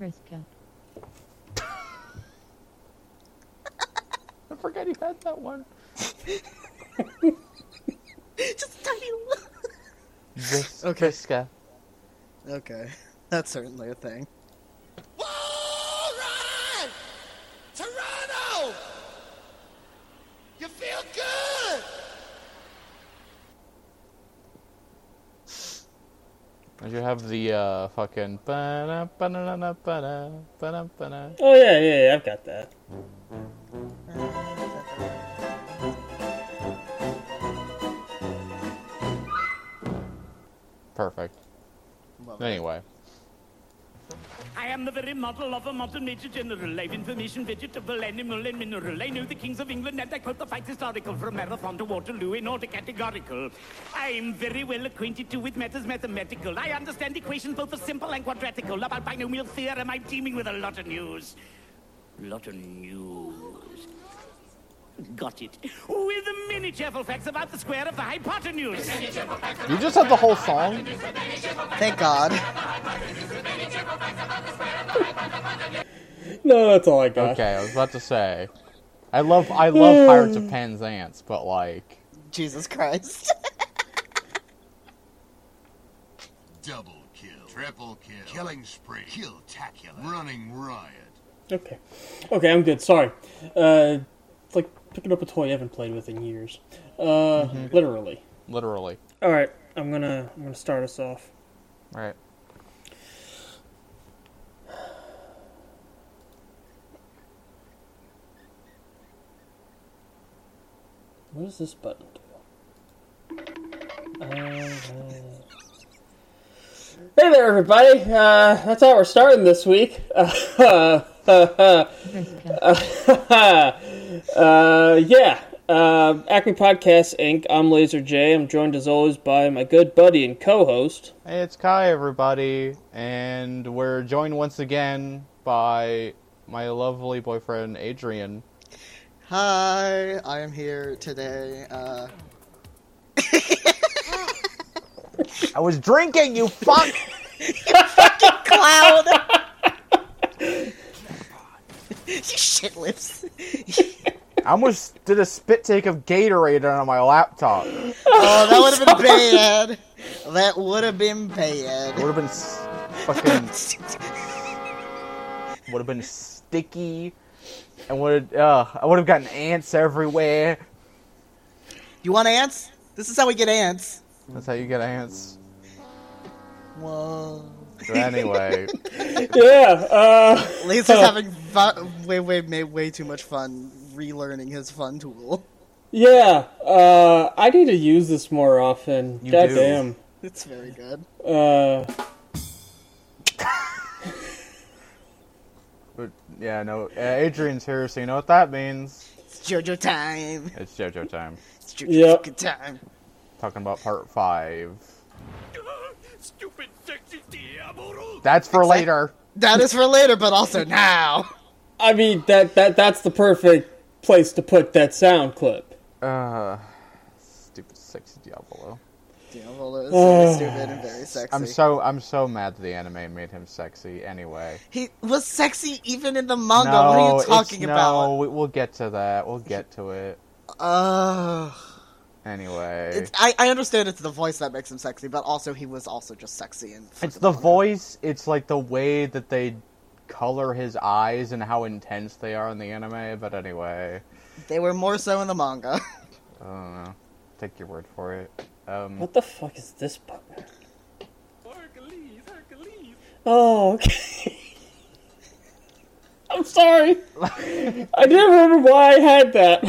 Vriska. I forgot you had that one. Just a tiny little. Vis- Okay. Vriska. Okay, that's certainly a thing. Warren! Toronto! You feel good! Did you have the uh, fucking. Oh yeah, yeah, yeah, I've got that. Perfect. Love. Anyway. I am the very model of a modern major general. I live information, vegetable, animal, and mineral. I know the kings of England, and I quote the facts historical from Marathon to Waterloo in order categorical. I'm very well acquainted too with matters mathematical. I understand equations both for simple and quadratical. About binomial theorem, I'm teeming with a lot of news. Lot of news. Got it. With the many cheerful facts about the square of the hypotenuse. You just had the whole song? Thank God. No, that's all I got. Okay, I was about to say. I love I love Pirates of Penzance, but like Jesus Christ. Double kill, triple kill, killing spree, kill tacular, running riot. Okay. Okay, I'm good. Sorry. Uh, it's like picking up a toy I haven't played with in years. Uh, literally. literally. All right, I'm gonna I'm gonna start us off. Right. What does this button do? Uh, hey there, everybody. Uh, that's how we're starting this week. Uh, uh, yeah. Uh, Acme Podcast Inc. I'm Laser J. I'm joined as always by my good buddy and co-host. Hey, it's Kai, everybody, and we're joined once again by my lovely boyfriend Adrian. Hi, I am here today. Uh, I was drinking, you fuck. You fucking cloud. you shit lips. I almost did a spit take of Gatorade on my laptop. Oh, that would have been bad. That would have been bad. Would have been fucking. Would have been sticky, and would uh, I would have gotten ants everywhere. You want ants? This is how we get ants. That's how you get ants. Whoa. But anyway, Yeah. Uh, Laser's having fu- way, way, way, way too much fun relearning his fun tool. yeah. Uh, I need to use this more often. You God do. damn. It's very good. Uh, but yeah, no. Uh, Adrian's here, so you know what that means. It's JoJo time. It's JoJo time. It's JoJo Yep. fucking time. Talking about part five. Stupid sexy Diavolo. That's for Exact- later. That is for later, but also now. I mean that that that's the perfect place to put that sound clip. Uh, stupid sexy Diavolo. Diavolo is very stupid and very sexy. I'm so I'm so mad that the anime made him sexy. Anyway, He was sexy even in the manga. no, what are you it's- talking no, about? we- we'll get to that. We'll get to it. Uh, Anyway, it's, I, I understand it's the voice that makes him sexy, but also he was also just sexy and. it's the voice. It's like the way that they color his eyes and how intense they are in the anime. But anyway, They were more so in the manga. I don't know. Take your word for it. Um, What the fuck is this button? Oh, okay. I'm sorry. I didn't remember why I had that.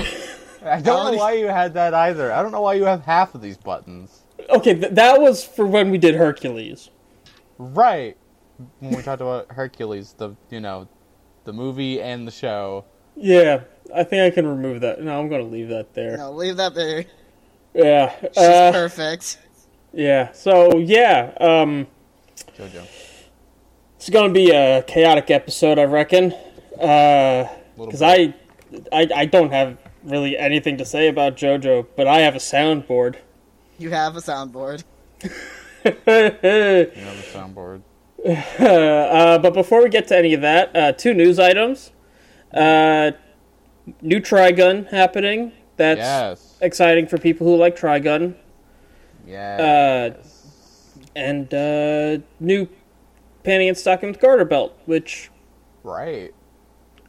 I don't know why you had that either. I don't know why you have half of these buttons. Okay, th- that was for when we did Hercules. Right. When we talked about Hercules, the you know, the movie and the show. Yeah, I think I can remove that. No, I'm gonna leave that there. no, leave that there. Yeah. She's Uh, perfect. yeah. So yeah, um, Jojo. it's gonna be a chaotic episode, I reckon. Uh, because bit. I, I, I don't have really anything to say about JoJo, but I have a soundboard. You have a soundboard. You have a soundboard. uh, but before we get to any of that, uh, two news items. Uh, new Trigun happening. That's Yes. exciting for people who like Trigun. Yeah. And uh, new panty and stocking with garter belt, which right.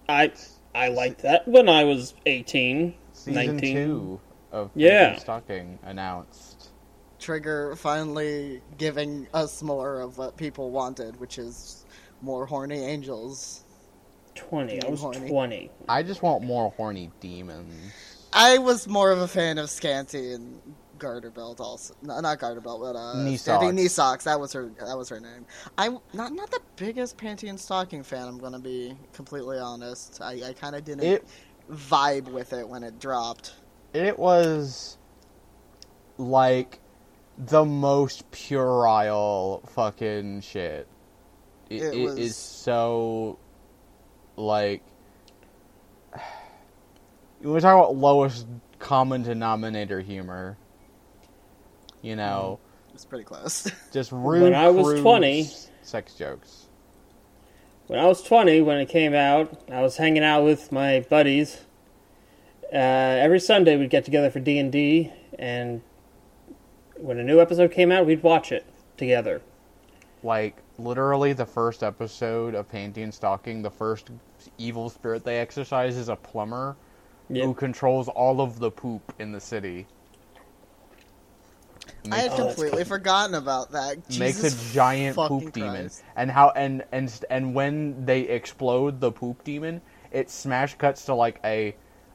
I I liked that when I was 18, Season 19. two of Yeah. Painted Stocking announced. Trigger finally giving us more of what people wanted, which is more horny angels. 20. I was Horny. 20. I just want more horny demons. I was more of a fan of Scanty and Garter Belt also. No, not Garter Belt, but uh Knee Socks. Knee Socks. That was her that was her name. I'm not not the biggest panty and stocking fan, I'm gonna be completely honest. I, I kinda didn't It vibe with it when it dropped. it was like the most puerile fucking shit. It, It it was- is so like when we talk about lowest common denominator humor, you know, It's pretty close. just rude. When I was 20 sex jokes. When I was 20, when it came out, I was hanging out with my buddies. Uh, every Sunday, we'd get together for D and D, and when a new episode came out, we'd watch it together. like literally the first episode of Panty and Stocking, the first evil spirit they exercise is a plumber who controls all of the poop in the city. I had Makes, Oh, completely forgotten about that. makes a giant fucking poop demon, and how and and and when they explode the poop demon, it smash cuts to like a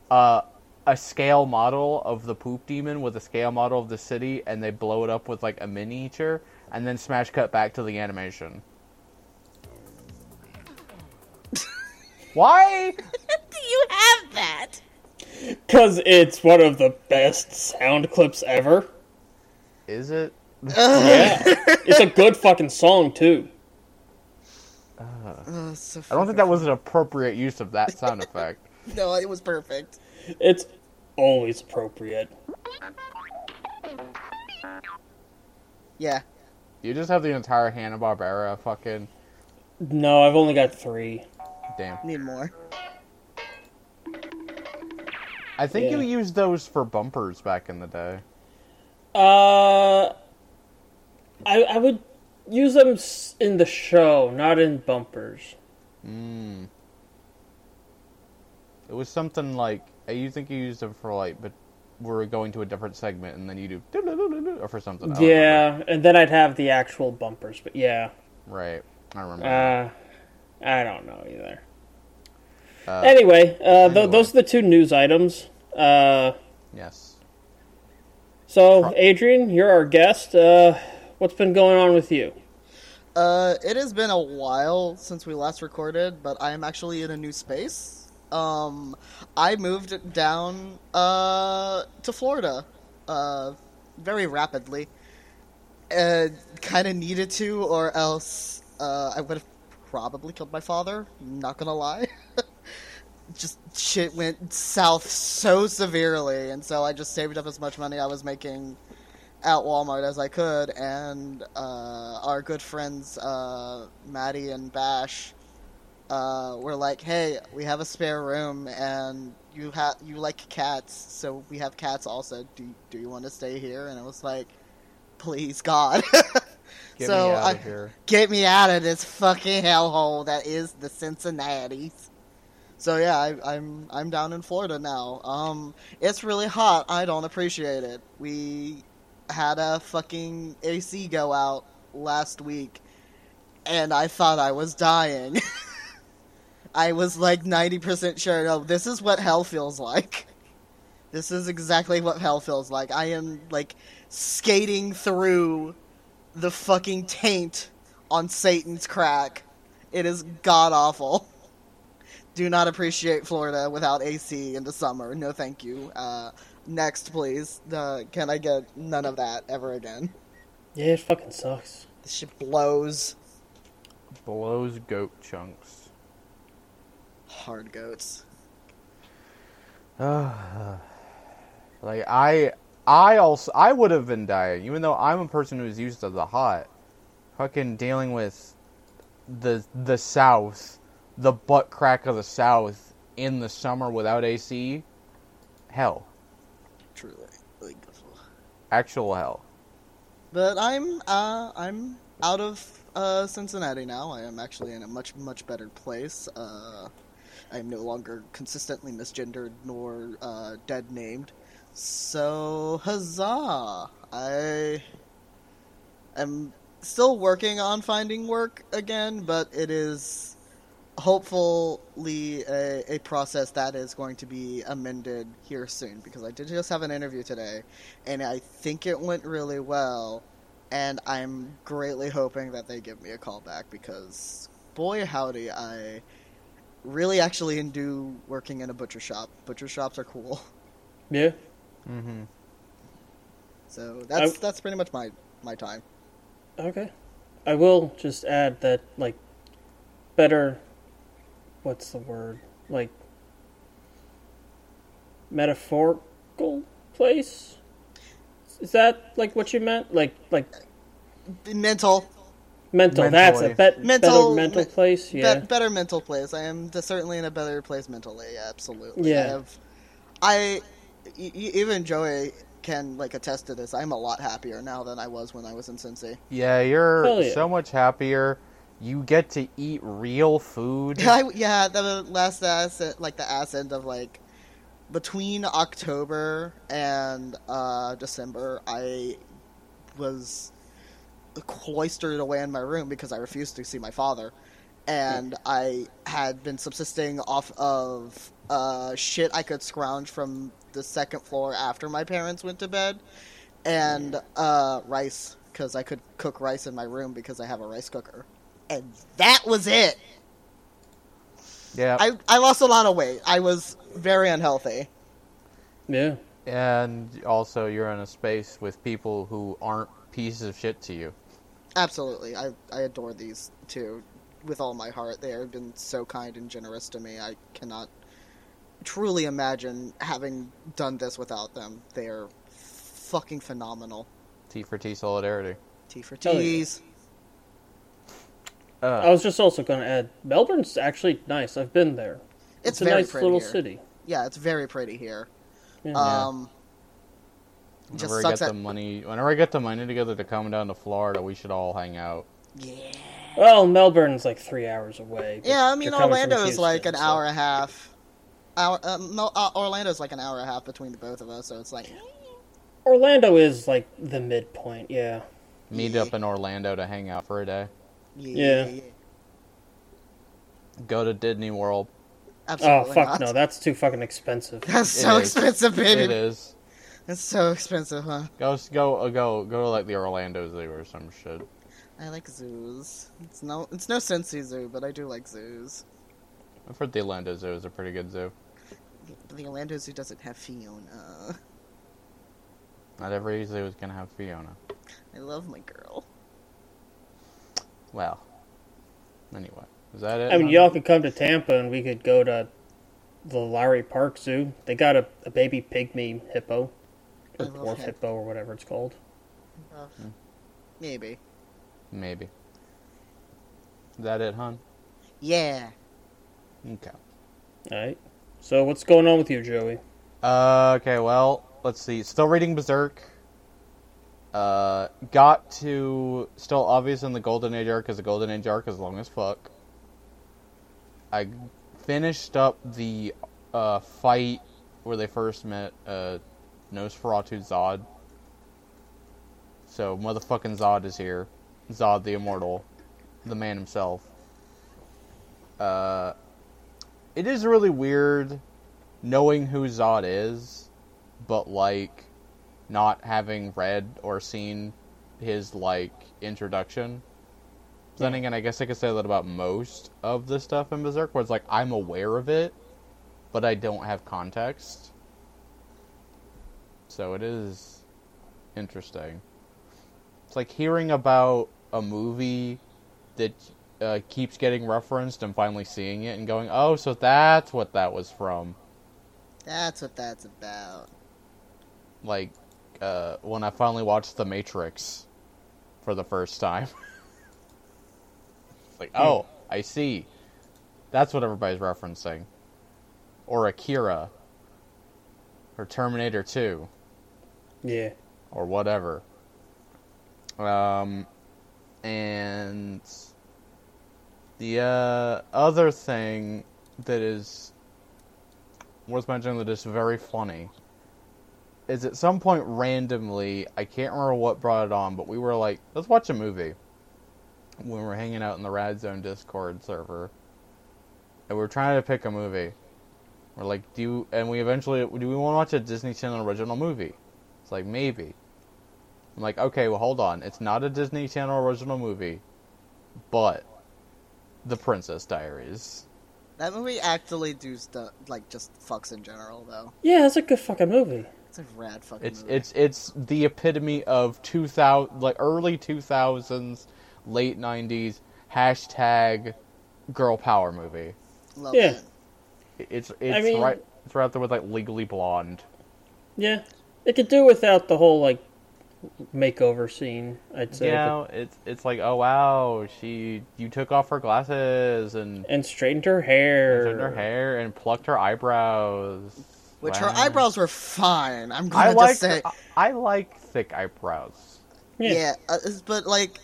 uh, a scale model of the poop demon with a scale model of the city, and they blow it up with like a miniature, and then smash cut back to the animation. Why? Do you have that? Because it's one of the best sound clips ever. Is it? Yeah. it's a good fucking song, too. Uh, so I don't think that was an appropriate use of that sound effect. No, it was perfect. It's always appropriate. Yeah. You just have the entire Hanna Barbera fucking No, I've only got three. damn. Need more. I think you used those for bumpers back in the day. Uh, I I would use them in the show, not in bumpers. Mm. It was something like uh, you think you used them for like, but we're going to a different segment, and then you do or for something. Yeah, and then I'd have the actual bumpers, but yeah. right. I remember. Uh, I don't know either. Uh, Anyway, uh, th- those are the two news items. Uh, yes. So, Adrian, you're our guest. Uh, what's been going on with you? Uh, it has been a while since we last recorded, but I am actually in a new space. Um, I moved down uh to Florida, uh, very rapidly. Uh, kind of needed to, or else uh, I would have probably killed my father. Not gonna lie. just shit went south so severely, and so I just saved up as much money I was making at Walmart as I could, and uh, our good friends uh, Maddie and Bash uh, were like, "Hey, we have a spare room, and you have you like cats, so we have cats also. Do do you want to stay here?" And I was like, "Please, God." Get so me out I, of here. get me out of this fucking hellhole that is the Cincinnati's. So yeah, I, I'm I'm down in Florida now. Um, it's really hot. I don't appreciate it. We had a fucking AC go out last week, and I thought I was dying. I was like ninety percent sure. No, this is what hell feels like. This is exactly what hell feels like. I am like skating through the fucking taint on Satan's crack. It is god awful. Do not appreciate Florida without AC in the summer. No, thank you. Uh, next, please. Uh, can I get none of that ever again? Yeah, it fucking sucks. This shit blows. Blows goat chunks. Hard goats. Like I, I also I would have been dying, even though I'm a person who's used to the hot. Fucking dealing with the the South, the butt crack of the South in the summer without AC, hell, Truly. Like, actual hell. But I'm uh I'm out of uh Cincinnati now. I am actually in a much much better place. Uh I am no longer consistently misgendered nor uh dead named. So huzzah. I am still working on finding work again, but it is hopefully a, a process that is going to be amended here soon because I did just have an interview today and I think it went really well and I'm greatly hoping that they give me a call back because boy howdy I really actually do working in a butcher shop. Butcher shops are cool. Yeah. Mm-hmm. So that's I- that's pretty much my my time. Okay. I will just add that, like, better. What's the word? Like, metaphorical place? Is that, like, what you meant? Like, like, Mental mental. That's a Mentally. bet, Mental- better mental me- place? Yeah. Be- better mental place. I am certainly in a better place mentally. Absolutely. Yeah. I have. I e- even Joey can like attest to this. I'm a lot happier now than I was when I was in Cincy. Yeah, you're yeah. so much happier. You get to eat real food. I, yeah, the last ass like the ass end of like between October and uh, December, I was cloistered away in my room because I refused to see my father, and I had been subsisting off of uh, shit I could scrounge from the second floor after my parents went to bed, and uh, rice because I could cook rice in my room because I have a rice cooker, and that was it. Yeah, I, I lost a lot of weight. I was very unhealthy. yeah. and also you're in a space with people who aren't pieces of shit to you. Absolutely. I, I adore these two with all my heart. They have been so kind and generous to me. I cannot truly imagine having done this without them. They are fucking phenomenal. T for T solidarity. T for Hell yeah. T's. I Uh, was just also going to add Melbourne's actually nice. I've been there. It's, a very nice pretty little here. city. Yeah, it's very pretty here. Yeah. Um, it just whenever I get sucks the that. money, whenever I get the money together to come down to Florida, we should all hang out. Yeah. well, Melbourne's like three hours away. Yeah, I mean you're Orlando is like an so- hour and a half. Hour, uh, no, uh, Orlando's like an hour and a half between the both of us, so it's like Orlando is like the midpoint. Yeah. Meet up in Orlando to hang out for a day. Yeah, Yeah. Go to Disney World. absolutely oh fuck not. no, that's too fucking expensive. That's so It is. expensive, baby. It is. That's so expensive, huh? Go go uh, go go to like the Orlando Zoo or some shit. I like zoos. It's no, it's no Cincy Zoo, but I do like zoos. I've heard the Orlando Zoo is a pretty good zoo. But the Orlando Zoo doesn't have Fiona. Not every zoo is gonna have Fiona. I love my girl. Well, anyway, is that it? I mean, Hunter? y'all could come to Tampa and we could go to the Lowry Park Zoo. They got a, a baby pygmy hippo, or dwarf him. hippo, or whatever it's called. Uh, Maybe. maybe. Is that it, hon? Yeah. Okay. All right. So what's going on with you, Joey? Uh, okay, well, let's see. Still reading Berserk. Uh, got to still obvious in the Golden Age arc because the Golden Age arc is long as fuck. I finished up the uh, fight where they first met uh, Nosferatu Zod. So motherfucking Zod is here. Zod the Immortal, the man himself. Uh, it is really weird knowing who Zod is, but like not having read or seen his like introduction. Then again, I guess I could say that about most of the stuff in Berserk, where it's like I'm aware of it, but I don't have context. So it is interesting. It's like hearing about a movie that uh, keeps getting referenced and finally seeing it and going, "Oh, so that's what that was from." That's what that's about. like uh, when I finally watched The Matrix for the first time. like, oh, I see. That's what everybody's referencing. Or Akira. Or Terminator 2. Yeah. Or whatever. Um, and the uh, other thing that is worth mentioning that is very funny is at some point randomly, I can't remember what brought it on, but we were like, let's watch a movie. When we were hanging out in the Rad Zone Discord server. And we are trying to pick a movie. We're like, do you, and we eventually, do we want to watch a Disney Channel original movie? It's like, maybe. I'm like, okay, well, hold on. It's not a Disney Channel original movie, but The Princess Diaries. That movie actually do stuff like just fucks in general though. Yeah, it's a good fucking movie. It's a rad fucking It's movie. it's it's the epitome of 2000, like early 2000s, late 90s hashtag girl power movie. Love Yeah. it. It's it's mean- right it's right there with like Legally Blonde. Yeah. It could do without the whole, like, makeover scene, I'd say. You but- know, it's it's like oh wow, she you took off her glasses and and straightened her hair. turned her hair and plucked her eyebrows. Which Wow. her eyebrows were fine. I'm gonna like just say, I, I like thick eyebrows. Yeah. yeah. uh, but like,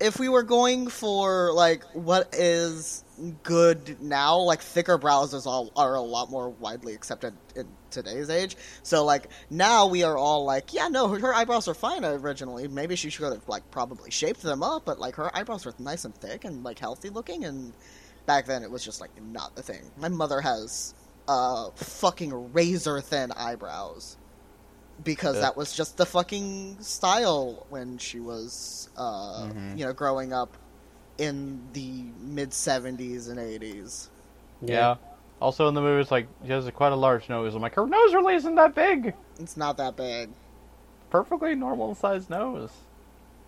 if we were going for like what is good now, like thicker brows is all are a lot more widely accepted in today's age. So like now we are all like, yeah, no, her, her eyebrows are fine originally. Maybe she should have like probably shaped them up, but like her eyebrows were nice and thick and like healthy looking. And back then it was just like not the thing. My mother has uh fucking razor thin eyebrows because Yeah. that was just the fucking style when she was uh Mhm. you know growing up in the mid 70s and 80s Yeah. Also in the movie, it's like she has a, quite a large nose. I'm like, her nose really isn't that big. it's not that big Perfectly normal sized nose.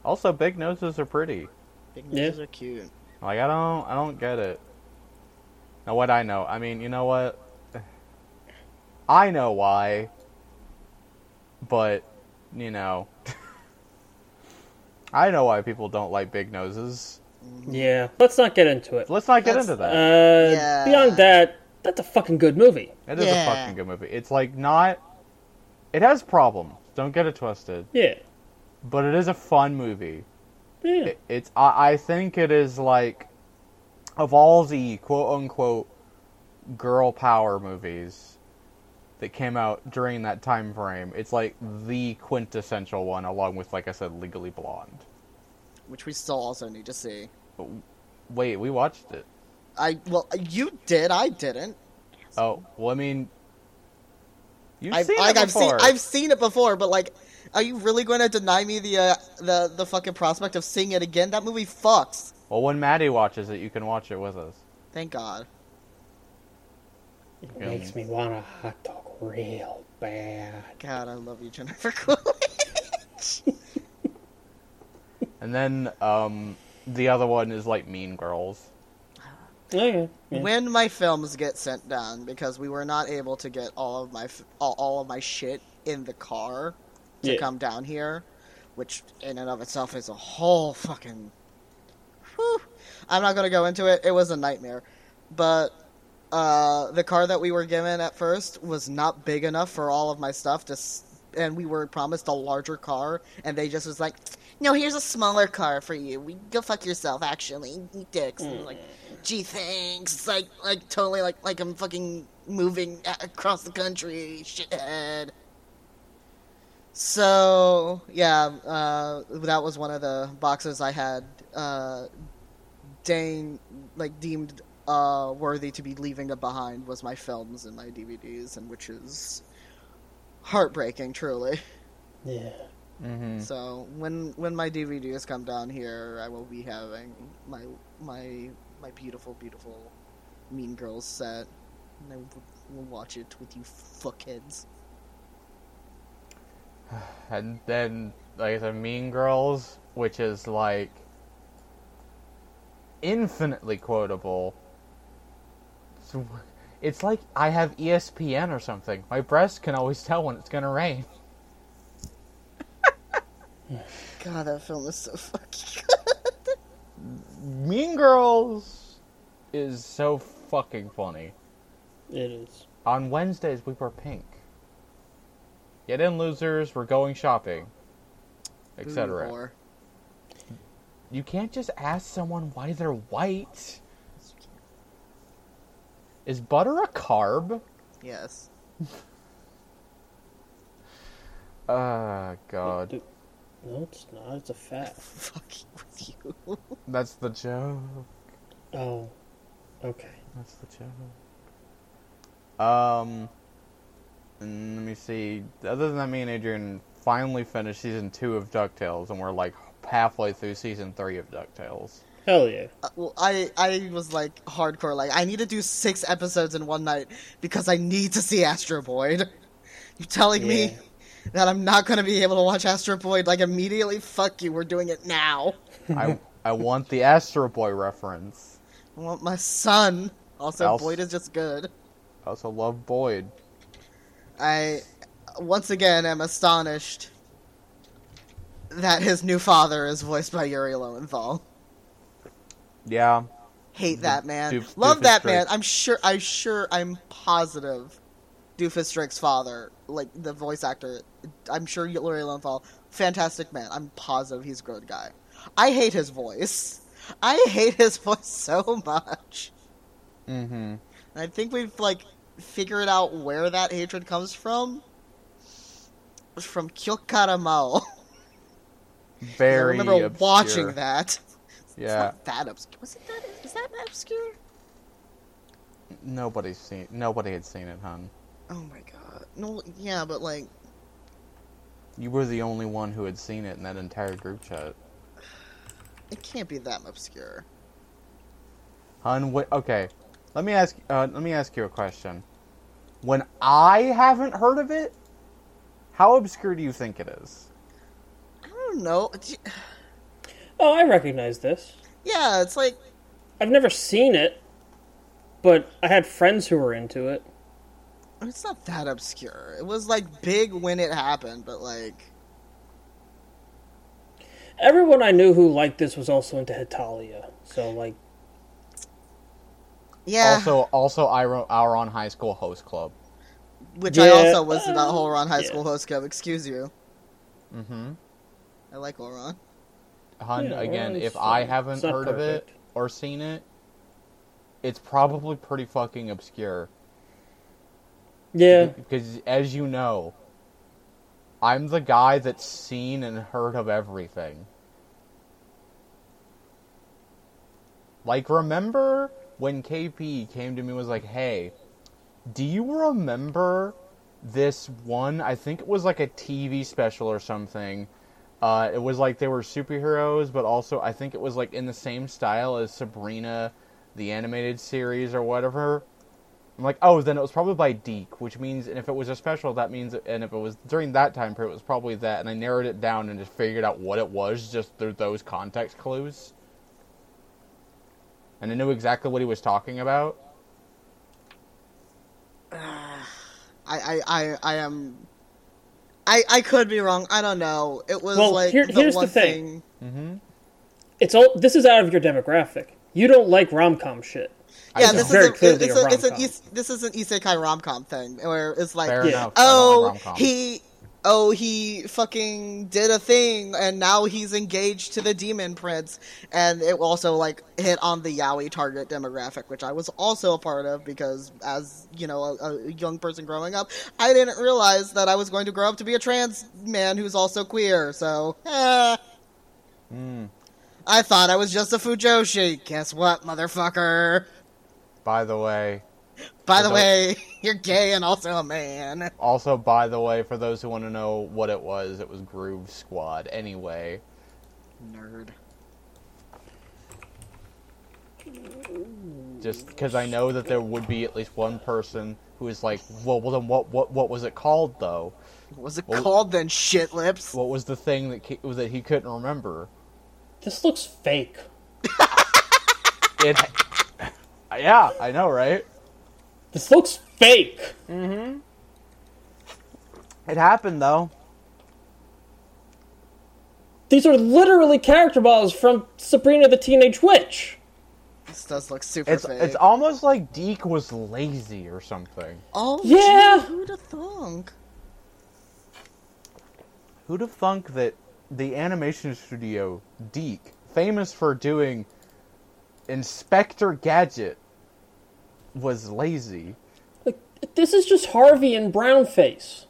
Also, big noses are pretty. big Yeah. noses are cute Like I don't, I don't get it. Now what I know, I mean, you know what? I know why, but you know, I know why people don't like big noses. Yeah. Let's not get into it. Let's not get That's- into Uh, that. Yeah. Beyond that, that's a fucking good movie. it is yeah. a fucking good movie. It's like not. It has problems. Don't get it twisted. Yeah. But it is a fun movie. Yeah. It, it's. I, I think it is like, of all the quote unquote girl power movies that came out during that time frame, it's like the quintessential one, along with, like I said, Legally Blonde. which we still also need to see Wait, we watched it. i well you did i didn't Oh, well, I mean, you've I've, seen like it I've seen before. I've seen it before, but like, are you really going to deny me the uh, the the fucking prospect of seeing it again? That movie fucks. Well, when Maddie watches it, you can watch it with us. Thank God. It makes me want a hot dog real bad. God, I love you, Jennifer Coolidge. And then um, the other one is like Mean Girls. Okay. Yeah. when my films get sent down because we were not able to get all of my f- all, all of my shit in the car to Yeah. come down here, which in and of itself is a whole fucking. Whew. I'm not gonna go into it. It was a nightmare, but uh, the car that we were given at first was not big enough for all of my stuff to. S- and we were promised a larger car, and they just was like, "No, here's a smaller car for you. We go fuck yourself, actually, you dicks." And like, gee, thanks. It's like, like totally like, like I'm fucking moving across the country, shithead. So yeah, uh, that was one of the boxes I had. Uh, Dane like deemed uh, worthy to be leaving it behind was my films and my DVDs, and which is heartbreaking, truly. Yeah. Mm-hmm. So when when my DVDs come down here, I will be having my my my beautiful, beautiful Mean Girls set, and I will will watch it with you fuckheads. And then, like I said, Mean Girls, which is like infinitely quotable. So, it's like I have ESPN or something. My breast can always tell when it's gonna rain. God, that film is so fucking good. Mean Girls is so fucking funny. It is. On Wednesdays, we wear pink. Get in, losers. We're going shopping, etc. You can't just ask someone why they're white. Is butter a carb? Yes. Ah, God. Dude, No, it's not. It's a fat. Fucking with you. That's the joke. Oh. Okay. That's the joke. Um, let me see. Other than that, me and Adrian finally finished season two of DuckTales, and we're like halfway through season three of DuckTales. Hell yeah. Uh, well, I I was like hardcore. Like I need to do six episodes in one night because I need to see Astro Boy. You're telling me that I'm not going to be able to watch Astro Boy like immediately? Fuck you. We're doing it now. I I want the Astro Boy reference. I want my son. Also, Else- Boyd is just good. I also love Boyd. I once again am astonished that his new father is voiced by Yuri Lowenthal. Yeah, Hate that man. Doof- Love Doofus that man. I'm sure. I'm sure. I'm positive. Doofus Drake's father, like the voice actor, I'm sure Yuri Lowenthal, fantastic man. I'm positive he's a good guy. I hate his voice. I hate his voice so much. mm-hmm. I think we've like figured out where that hatred comes from. From Kyo Kara Maoh. Very. I remember obscure. watching that. It's Yeah, not that obscure. Was it that? Is that that obscure? nobody's seen. Nobody had seen it, hun. Oh my god. No, yeah, but like, You were the only one who had seen it in that entire group chat. it can't be that obscure. Hun, wh- okay. Let me ask. Uh, let me ask you a question. When I haven't heard of it, how obscure do you think it is? I don't know. Do you- Oh, I recognize this. Yeah, it's like, I've never seen it, but I had friends who were into it. it's not that obscure. It was like big when it happened, but like, Everyone I knew who liked this was also into Hetalia. So, like, yeah. Also, also, our, Ouran high school host club. which I also was in that uh, whole Ron High yeah. School host club. Excuse you. Mm-hmm. I like Ouran. Hun, Yeah, again, if I haven't heard of it or seen it, it's probably pretty fucking obscure. yeah, Because, as you know, I'm the guy that's seen and heard of everything. Like, remember when KP came to me and was like, hey, do you remember this one? I think it was like a TV special or something. Uh, it was like they were superheroes, but also I think it was like in the same style as Sabrina, the animated series or whatever. I'm like, oh, then it was probably by DIC, which means, and if it was a special, that means, and if it was during that time period, it was probably that. And I narrowed it down and just figured out what it was just through those context clues. And I knew exactly what he was talking about. I, I, I, I am. I, I could be wrong. I don't know. It was Well, like here- the here's the one thing. Mm-hmm. it's all. This is out of your demographic. You don't like rom com shit. Yeah, this is Very a, clearly it's, a a, it's an rom-com. this is an isekai rom com thing where it's like, Fair Yeah. enough. I don't oh, he, oh, he fucking did a thing, and now he's engaged to the demon prince, and it also like hit on the yaoi target demographic, which I was also a part of because as you know a, a young person growing up, I didn't realize that I was going to grow up to be a trans man who's also queer. So, eh. Mm. I thought I was just a fujoshi. Guess what, motherfucker? By the way, By the For way, you're gay and also a man. also by the way, for those who want to know what it was, it was Groove Squad. Anyway, Nerd. just because I know that there would be at least one person who is like, well, well then what, what, what was it called though? What was it Well- called then, shit lips? What was the thing that ki- that he couldn't remember? This looks fake. It. yeah, I know, right? This looks fake. Mhm. It happened though. these are literally character models from Sabrina the Teenage Witch. This does look super It's fake. it's almost like DIC was lazy or something. oh Yeah. gee, who'd have thunk? Who'd have thunk that the animation studio DIC, famous for doing Inspector Gadget, was lazy? Like this is just Harvey and Brownface.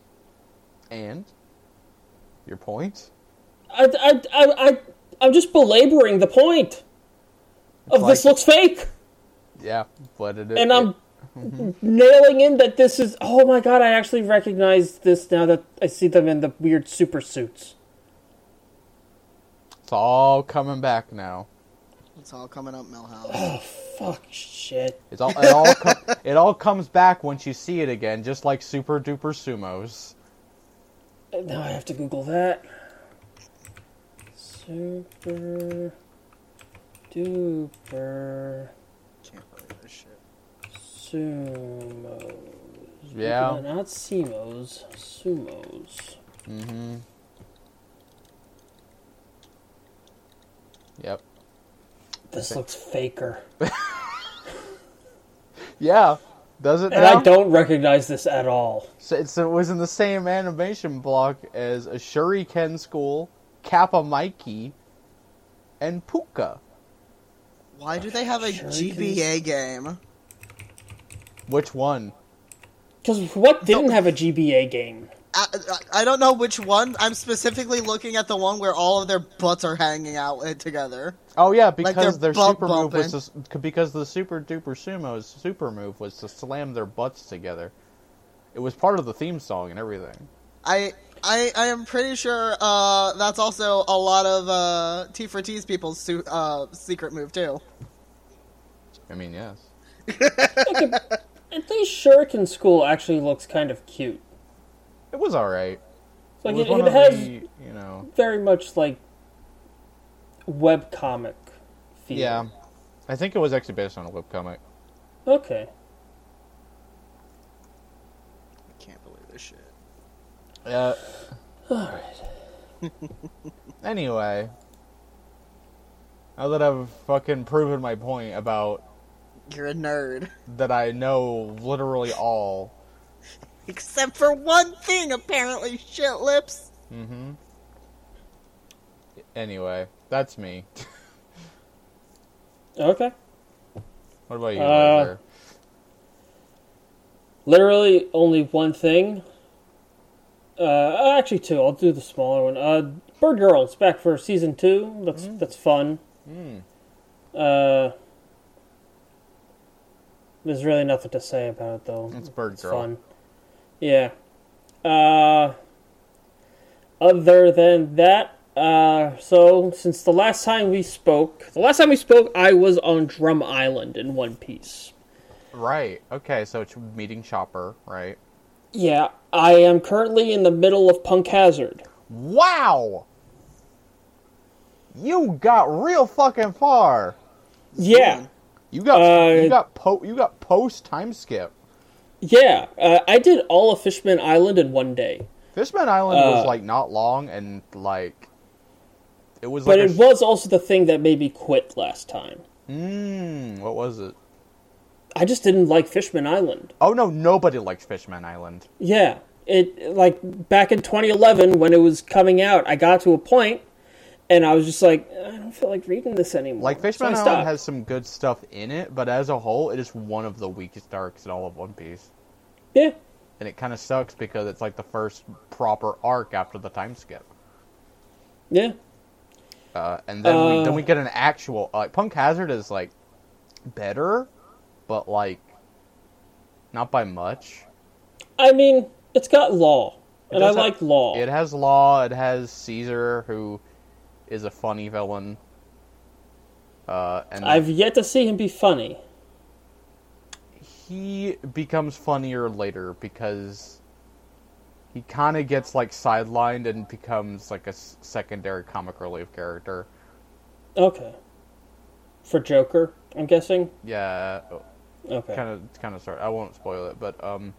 And your point? I, I, I, I, I'm just belaboring the point of this looks fake, Yeah, but it is. and I'm mm-hmm. nailing in that this is. Oh my god! I actually recognize this now that I see them in the weird super suits. it's all coming back now. It's all coming up, Milhouse. Fuck shit. It's all it all com- it all comes back once you see it again, just like Super Duper Sumos. Now I have to Google that. Super duper Can't believe this shit. sumos. Yeah. not sumos. Sumos. Mm-hmm. Yep. This looks faker. Yeah. Does it And now? I don't recognize this at all. So it's, it was in the same animation block as a Shuriken School, Kappa Mikey, and Pucca. Why do they have a Shurikens? GBA game? Which one? Because what didn't have a GBA game? I, I, I don't know which one. I'm specifically looking at the one where all of their butts are hanging out together. Oh yeah, because they're their bump super move was to, because the Super Duper Sumo's super move was to slam their butts together. It was part of the theme song and everything. I I, I am pretty sure uh, that's also a lot of uh, T for T's people's su- uh, secret move too. I mean, yes. At least Shuriken School actually looks kind of cute. It was all right. Like was it, it has the, you know, very much like webcomic feel. yeah. I think it was actually based on a web comic. Okay. I can't believe this shit. Uh, Alright. anyway, now that I've fucking proven my point about You're a nerd. that I know literally all, Except for one thing, apparently, shit lips. mm-hmm. Anyway, that's me. Okay. What about you, Uh, Literally only one thing. Uh, actually two. I'll do the smaller one. Uh, Bird Girls back for season two. That's that's fun. Mm. Uh, there's really nothing to say about it though. It's Bird It's Girl. fun. Yeah. Uh, other than that, uh, so since the last time we spoke, the last time we spoke, I was on Drum Island in One Piece. Right. Okay, so it's meeting Chopper, right? Yeah, I am currently in the middle of Punk Hazard. Wow! You got real fucking far. Yeah, You got Uh, you got po you got post time skip. Yeah. Uh, I did all of Fishman Island in one day, Fishman Island was Uh, like not long and like it was but like it was also the thing that made me quit last time. Mmm, what was it? I just didn't like Fishman Island. Oh no, nobody liked Fishman Island. Yeah, it like back in 2011 when it was coming out, I got to a point, and I was just like, I don't feel like reading this anymore. Like Fishman I Island has some good stuff in it, but as a whole, it is one of the weakest arcs in all of One Piece. yeah, And it kind of sucks because it's like the first proper arc after the time skip. yeah. Uh, and then we Uh. then we get an actual like Punk Hazard is like better, but like not by much. I mean, it's got Law, It and I have- like Law. It has Law. It has Caesar, who is a funny villain. Uh, and I've yet to see him be funny. he becomes funnier later because he kind of gets like sidelined and becomes like a s- secondary comic relief character. Okay. For Joker, I'm guessing. Yeah, Okay. kind of kind of start. I won't spoil it, but um,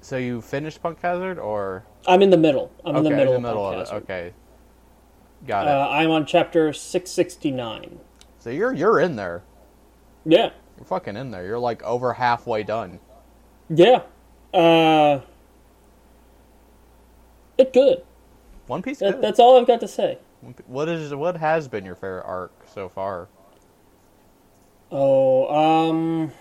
So you finished Punk Hazard, or I'm in the middle. I'm in the middle, in the middle of, of it. Punk Hazard. Okay, got it. Uh, I'm on chapter 669. so you're you're in there. Yeah. You're fucking in there. You're like over halfway done. Yeah. Uh, it's good. One Piece. That, good. that's all I've got to say. What is what has been your favorite arc so far? Oh, um.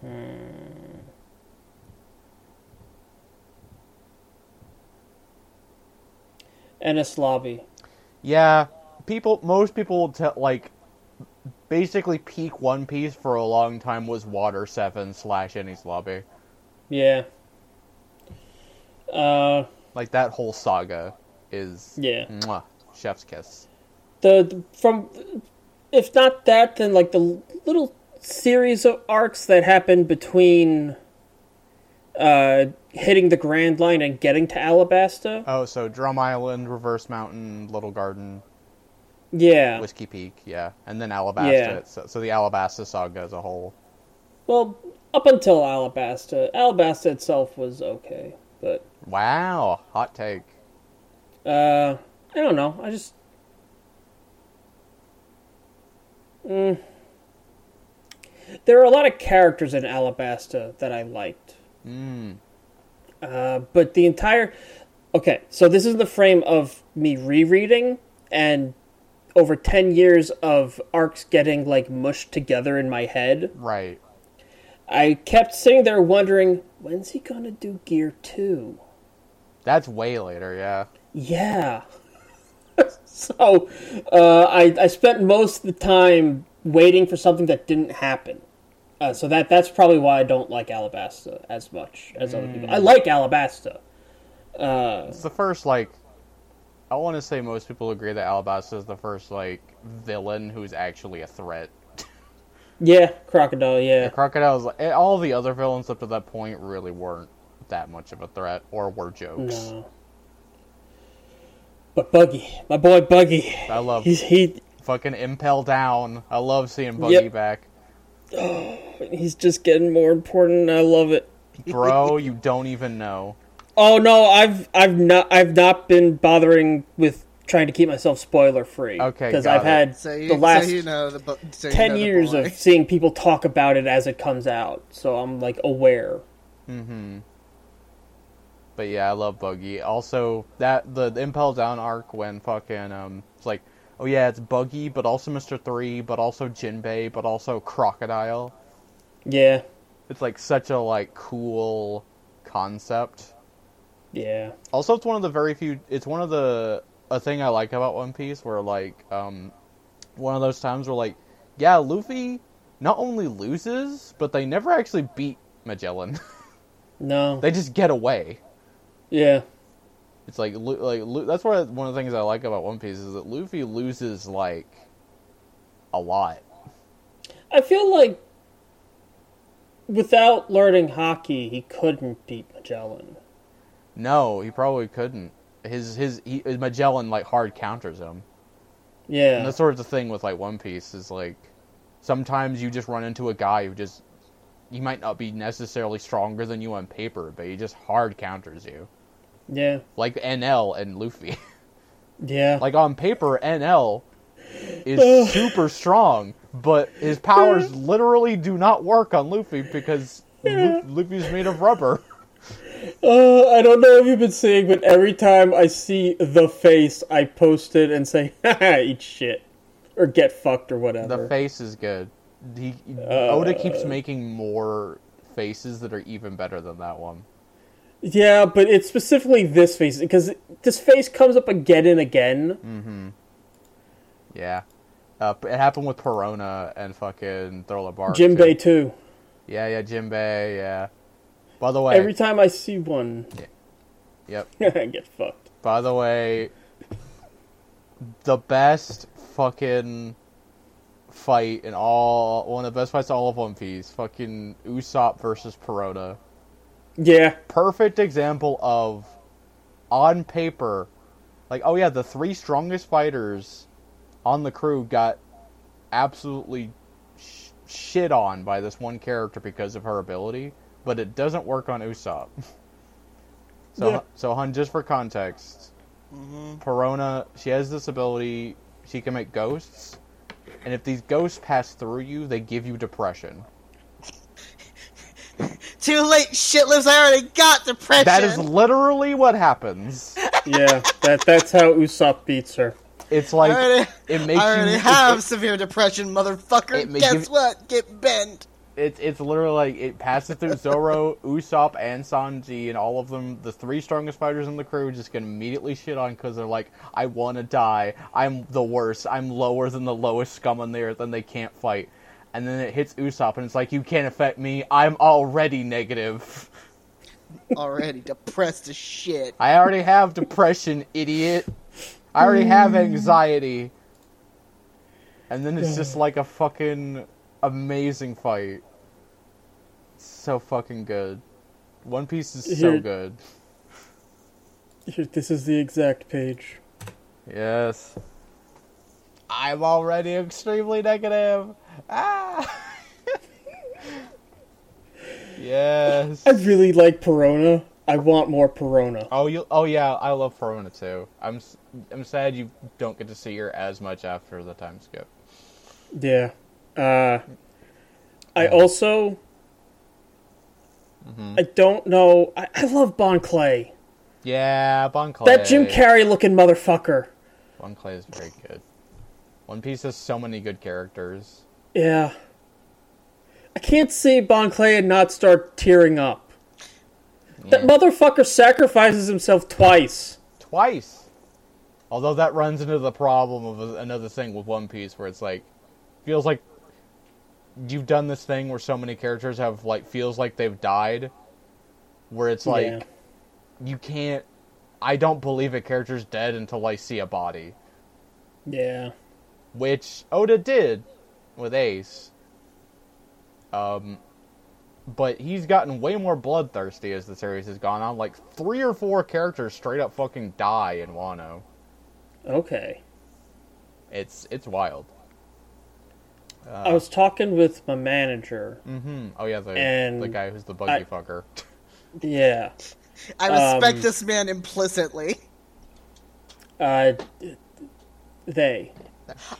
Hmm. Enies Lobby. Yeah, people. Most people will tell like basically peak One Piece for a long time was Water Seven slash Enies Lobby. Yeah. Uh, Like that whole saga is yeah. mwah, chef's kiss. the, the from if not that then like the little series of arcs that happened between uh hitting the grand line and getting to alabasta Oh, so Drum Island, Reverse Mountain, Little Garden, yeah Whiskey Peak, yeah, and then Alabasta. Yeah. So, so the Alabasta saga as a whole. well up until alabasta alabasta itself was okay but Wow, hot take. uh i don't know i just mm. There are a lot of characters in alabasta that i liked Mm. Uh, but the entire okay so this is the frame of me rereading and over 10 years of arcs getting like mushed together in my head Right. i kept sitting there wondering when's he gonna do gear 2 That's way later, yeah. yeah so uh, I, I spent most of the time waiting for something that didn't happen uh, so that that's probably why i don't like alabasta as much as other people i like alabasta uh, It's the first like I want to say most people agree that Alabasta is the first like villain who's actually a threat. yeah crocodile yeah Crocodile's like eh, all the other villains up to that point really weren't that much of a threat or were jokes. No. But Buggy, my boy Buggy, I love he's he fucking Impel Down. I love seeing Buggy Yep. back. he's just getting more important. I love it. Bro, you don't even know. Oh no, I've I've not I've not been bothering with trying to keep myself spoiler free. Okay, because I've it. had So you, the last so you know the bu- so you ten know years boy. of seeing people talk about it as it comes out, so I'm like aware. But yeah, I love Buggy. Also, that the, the Impel Down arc when fucking um, it's like, oh yeah, it's Buggy, but also Mister Three, but also Jinbei, but also Crocodile. Yeah, It's like such a like cool concept. yeah, Also, it's one of the very few. It's one of the a thing I like about One Piece, where like um, one of those times where like, yeah, Luffy not only loses, but they never actually beat Magellan. no, they just get away. yeah, It's like like that's why one of the things I like about One Piece is that Luffy loses like a lot. I feel like without learning haki, he couldn't beat Magellan. No, he probably couldn't. His his, he, his Magellan like hard counters him. Yeah, And that's sort of the thing with like One Piece is like sometimes you just run into a guy who just he might not be necessarily stronger than you on paper, but he just hard counters you. Yeah, Like Enel and Luffy. yeah. like on paper, Enel is super strong, but his powers literally do not work on Luffy because Lu- Luffy's made of rubber. Uh, I don't know if you've been seeing, but every time I see the face, I post it and say, "Haha, eat shit," or "get fucked" or whatever. The face is good. He, Oda keeps making more faces that are even better than that one. Yeah, but it's specifically this face because this face comes up again and again. Mm-hmm. Yeah. Uh, it happened with Perona and fucking Thriller Bark. Jimbei too. too. Yeah, yeah, Jimbei, yeah. By the way, Every time I see one, yeah. yep. I get fucked. By the way, the best fucking fight in all one of the best fights in all of One Piece, fucking Usopp versus Perona. Yeah, Perfect example of on paper, like oh yeah, the three strongest fighters on the crew got absolutely shit on by this one character because of her ability, but it doesn't work on Usopp. so, Yeah. so Hun, just for context, mm-hmm. Perona, she has this ability. She can make ghosts, and if these ghosts pass through you, they give you depression. Too late, shit lives. I already got depression. That is literally what happens. Yeah, that that's how Usopp beats her. It's like I already, it makes I already you. have severe depression, motherfucker. It Guess give- what? Get bent. It's it's literally like it passes through Zoro, Usopp, and Sanji, and all of them. The three strongest fighters in the crew just get immediately shit on because they're like, "I want to die. I'm the worst. I'm lower than the lowest scum on the earth, and they can't fight." And then it hits Usopp, and it's like, "You can't affect me. I'm already negative. Already depressed as shit. I already have depression, idiot. I already have anxiety." And then it's just like a fucking amazing fight. So fucking good. One Piece is so Here- good. Here, This is the exact page. Yes. I'm already extremely negative. Ah. yes. I really like Perona. I want more Perona. Oh, you. Oh, yeah. I love Perona too. I'm. I'm sad you don't get to see her as much after the time skip. Yeah. Uh, I also. I don't know. I, I love Bon Clay. Yeah, Bon Clay. That Jim Carrey looking motherfucker. Bon Clay is very good. One Piece has so many good characters. Yeah. I can't see Bon Clay and not start tearing up. That motherfucker sacrifices himself twice. twice. Although that runs into the problem of another thing with One Piece, where it's like, feels like you've done this thing where so many characters have like feels like they've died, where it's like Yeah. you can't. I don't believe a character's dead until I see a body, Yeah. which Oda did with Ace. Um, but he's gotten way more bloodthirsty as the series has gone on. Like three or four characters straight up fucking die in Wano. Okay. It's it's wild. I was talking with my manager. Mm-hmm. Oh yeah, the And the guy who's the I- buggy fucker. Yeah. I respect Um, this man implicitly. Uh, they.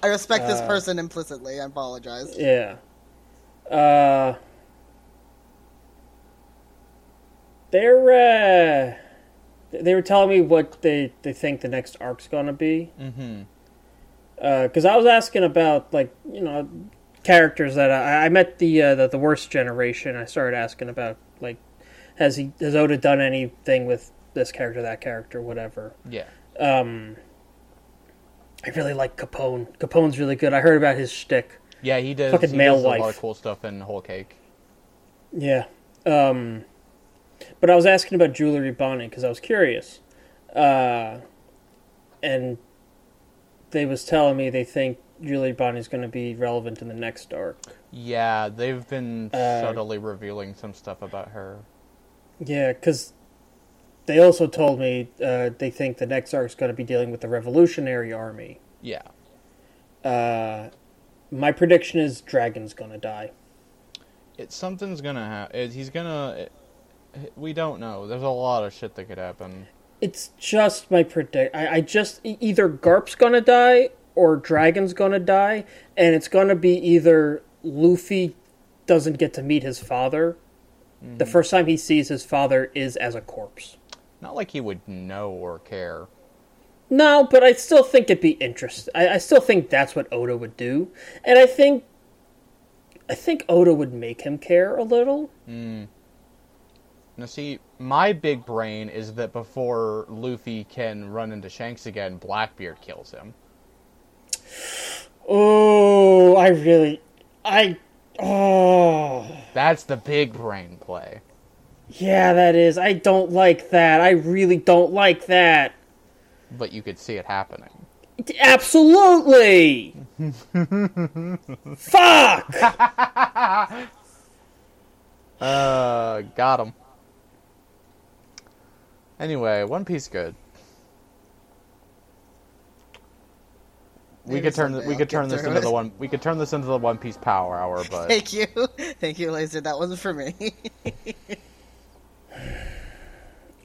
I respect this uh, person implicitly. I apologize. Yeah. Uh, they're, uh, they were telling me what they, they think the next arc's gonna be. Mm-hmm. Because I was asking about, like, you know, characters that I, I met the, uh, the the worst generation. I started asking about, like, has he has Oda done anything with this character, that character, whatever. Yeah. Um, I really like Capone. Capone's really good. I heard about his shtick. Yeah, he does. Fucking he male does a lot of cool stuff in Whole Cake. Yeah. Um, but I was asking about Jewelry Bonnie because I was curious. Uh, and they was telling me they think Jewelry Bonnie's going to be relevant in the next arc. Yeah, they've been Uh, subtly revealing some stuff about her. Yeah, because they also told me uh, they think the next arc is going to be dealing with the Revolutionary Army. Yeah. Uh, my prediction is Dragon's going to die. It something's gonna happen. He's gonna. We don't know. There's a lot of shit that could happen. It's just my predict. I, I just either Garp's gonna die or Dragon's gonna die, and it's gonna be either Luffy doesn't get to meet his father. The first time he sees his father is as a corpse. Not like he would know or care. No, but I still think it'd be interesting. I, I still think that's what Oda would do, and I think, I think Oda would make him care a little. Hmm. Now, see, my big brain is that before Luffy can run into Shanks again, Blackbeard kills him. Oh, I really, I, oh. That's the big brain play. Yeah, that is. I don't like that. I really don't like that. But you could see it happening. Absolutely. Fuck. Uh, got him. Anyway, One Piece good. we Maybe could turn someday we could turn this into it. the one we could turn this into the One Piece Power Hour, but Thank you, thank you, Laser. That wasn't for me.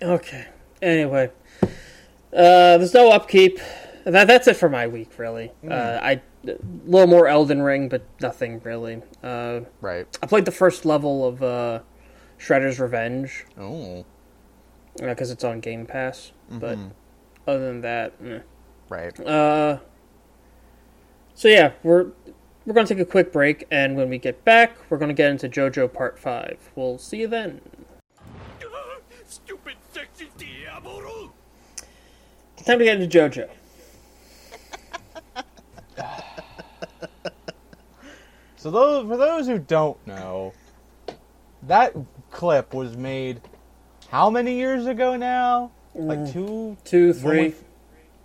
Okay. Anyway, uh, there's no upkeep. That that's it for my week, really. Uh, I a little more Elden Ring, but nothing really. Uh, right. I played the first level of uh, Shredder's Revenge Oh, because it's on Game Pass. But other than that, eh. right. uh, so yeah, we're we're gonna take a quick break, and when we get back, we're gonna get into JoJo Part Five. We'll see you then. Time to get into JoJo. So those for those who don't know, that clip was made how many years ago now? Like two, Two, three,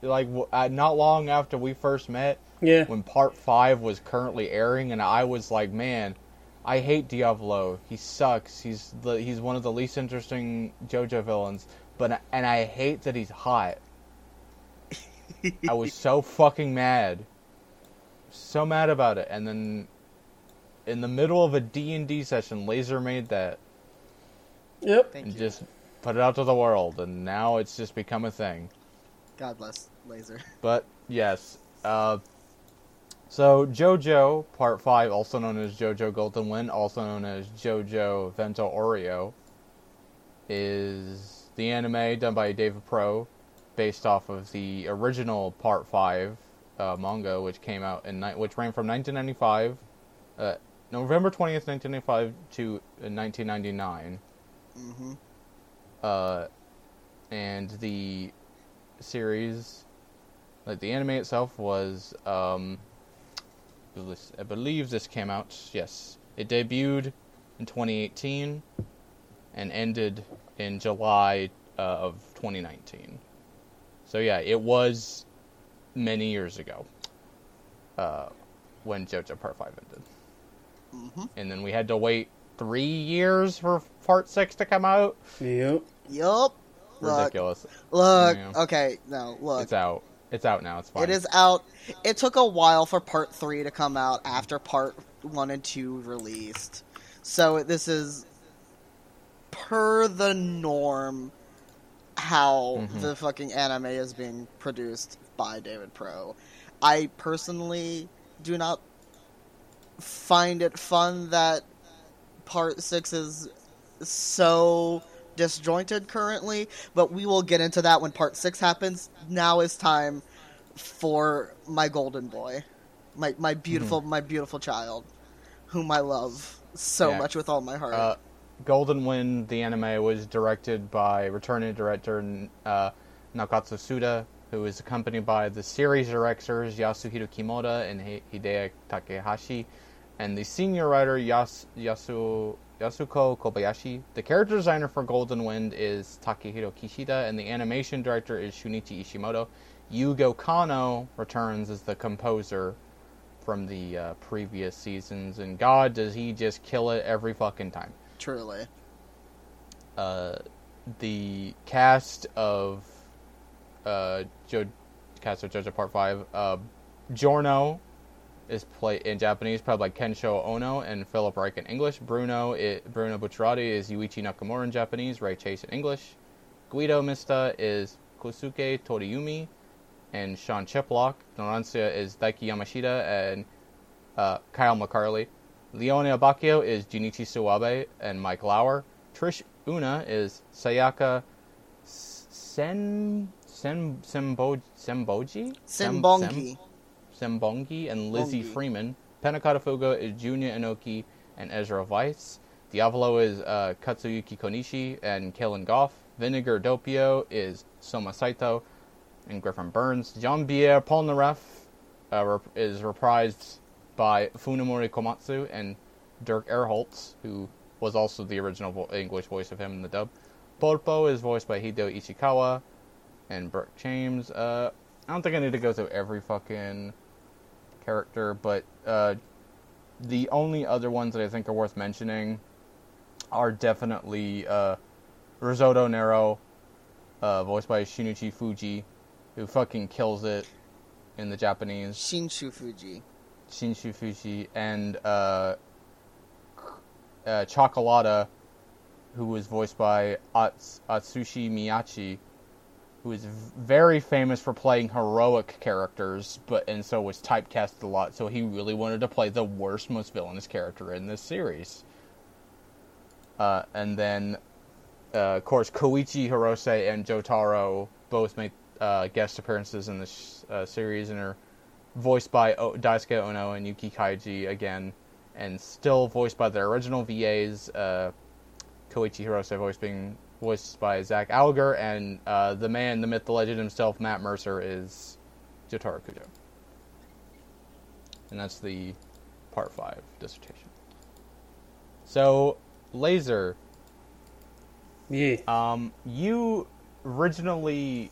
we- like uh, not long after we first met, yeah. when Part Five was currently airing, and I was like, man, I hate Diavolo. He sucks. He's the he's one of the least interesting JoJo villains. But and I hate that he's hot. I was so fucking mad, so mad about it. And then, in the middle of a D and D session, Laser made that Yep. Thank and you. just put it out to the world, and now it's just become a thing. God bless Laser. But yes, uh, so JoJo Part Five, also known as JoJo Golden Wind, also known as JoJo Vento Aureo, is the anime done by David Pro, based off of the original Part Five uh, manga, which came out in ni- which ran from 1995, uh, November 20th, 1995 to uh, 1999. hmm Uh, and the series, like the anime itself, was um, I believe this came out. Yes, it debuted in 2018 and ended in July uh, of 2019. So yeah, it was many years ago uh, when JoJo Part Five ended, hmm and then we had to wait three years for Part Six to come out. Yep. Yup. Look, Ridiculous. look. Yeah. Okay, no, look. It's out. It's out now. It's fine. It is out. It took a while for part three to come out after part one and two released. So this is per the norm how Mhm. the fucking anime is being produced by David Pro. I personally do not find it fun that part six is so disjointed currently, but we will get into that when part six happens. Now is time for my golden boy, my my beautiful my beautiful child, whom I love so Yeah. much with all my heart. Uh, Golden Wind, the anime, was directed by returning director uh, Naokatsu Tsuda, who is accompanied by the series directors Yasuhiro Kimura and Hi- Hideo Takehashi, and the senior writer Yas- Yasu- Yasuko Kobayashi. The character designer for Golden Wind is Takehiro Kishida, and the animation director is Shunichi Ishimoto. Yugo Kanno returns as the composer from the uh, previous seasons, and God, does he just kill it every fucking time. Truly, Uh, the cast of uh, jo- cast of JoJo Part Five, uh, Giorno is played in Japanese, played by Kensho Ono and Phillip Reich in English. Bruno i Bruno Bucciarati is Yuichi Nakamura in Japanese, Ray Chase in English. Guido Mista is Kosuke Toriumi and Sean Chiplock. Narancia is Daiki Yamashita and uh, Kyle McCarley. Leone Abbacchio is Junichi Suwabe and Mike Lauer. Trish Una is Sayaka Sen Sen Sembo Semboji Sem- Simbongi. Sem- Sembongi and Lizzie Bongi. Freeman. Pannacotta Fugo is Junya Enoki and Ezra Weiss. Diavolo is uh, Katsuyuki Konishi and Kellen Goff. Vinegar Doppio is Soma Saito and Griffin Burns. Jean Pierre Polnareff uh, rep- is reprised by Funamori Komatsu and Dirk Erholtz, who was also the original vo- English voice of him in the dub. Polpo is voiced by Hideo Ishikawa and Burke James. Uh, I don't think I need to go through every fucking character, but uh, the only other ones that I think are worth mentioning are definitely uh, Risotto Nero, uh, voiced by Shinichi Fuji, who fucking kills it in the Japanese. Shinshu Fuji. Shinshu Fuji and uh, uh, Cioccolata, who was voiced by Ats- Atsushi Miyachi, who is very famous for playing heroic characters, but and so was typecast a lot. So he really wanted to play the worst, most villainous character in this series. Uh, and then, uh, of course, Koichi Hirose and Jotaro both make uh, guest appearances in this uh, series and are voiced by o- Daisuke Ono and Yuki Kaji again, and still voiced by their original VAs. Uh, Koichi Hirose voice being voiced by Zach Alger, and uh, the man, the myth, the legend himself, Matt Mercer, is Jotaro Kujo. And that's the part five dissertation. So, Laser, Yeah. um, you originally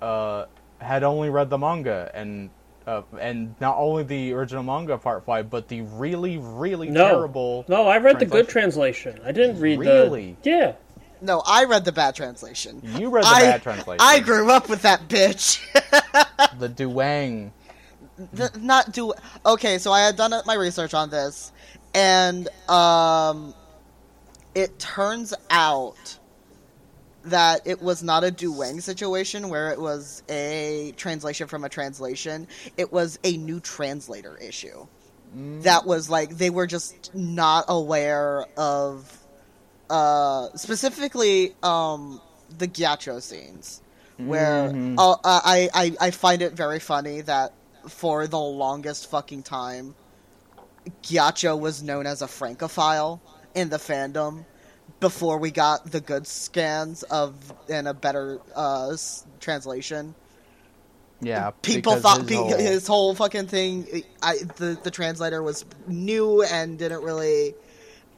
uh, had only read the manga and uh, and not only the original manga part five, but the really really No. terrible. No, I read the good translation. translation. I didn't read the Really? the. Yeah. No, I read the bad translation. You read the I, bad translation. I grew up with that bitch. the Duwang. Th- not do. Okay, so I had done my research on this, and um, it turns out that it was not a Duwang situation where it was a translation from a translation. It was a new translator issue. That was like they were just not aware of uh, specifically um, the Ghiaccio scenes, where Mhm. uh, I, I I find it very funny that for the longest fucking time, Ghiaccio was known as a francophile in the fandom before we got the good scans of and a better uh, translation. Yeah, People thought his whole- his whole fucking thing. I, the the translator was new and didn't really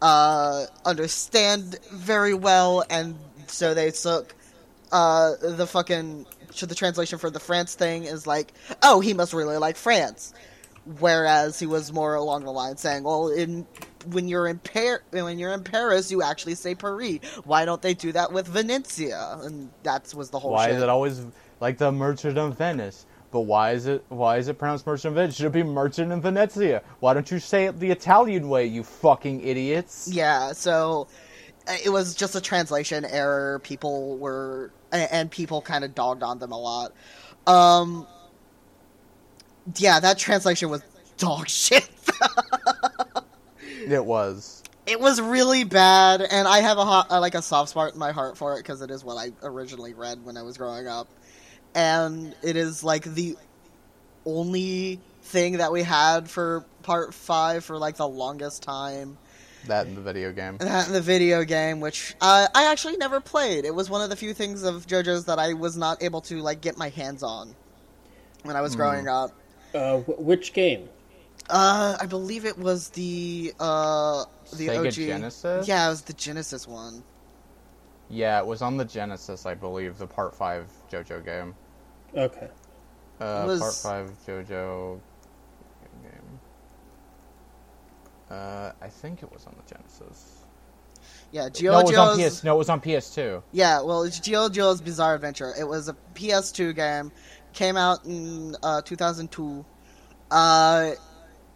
uh, understand very well, and so they took uh, the fucking so the translation for the France thing is like, oh, he must really like France, whereas he was more along the line saying, well, in when you're in Par- when you're in Paris, you actually say Paris. Why don't they do that with Venetia? And that was the whole. Why shit. is it always like the Merchant of Venice? But why is it why is it pronounced Merchant of Venice? Should it be Merchant of Venezia? Why don't you say it the Italian way, you fucking idiots? Yeah, so uh, it was just a translation error. People were and people kind of dogged on them a lot. Um, yeah, that translation was dog shit. It was. it was really bad, and I have a hot, uh, like a soft spot in my heart for it because it is what I originally read when I was growing up, and it is like the only thing that we had for part five for like the longest time. That in the video game. that in the video game, which uh, I actually never played. It was one of the few things of JoJo's that I was not able to like get my hands on when I was growing up. Uh, which game? Uh, I believe it was the uh the Sega OG Genesis? Yeah, it was the Genesis one. Yeah, it was on the Genesis, I believe, the Part 5 JoJo game. Okay. Uh, was- Part 5 JoJo game. Uh, I think it was on the Genesis. Yeah, No, it was on PS. No, it was on PS2. Yeah, well, it's JoJo's Bizarre Adventure. It was a PS2 game. Came out in uh, 2002. Uh,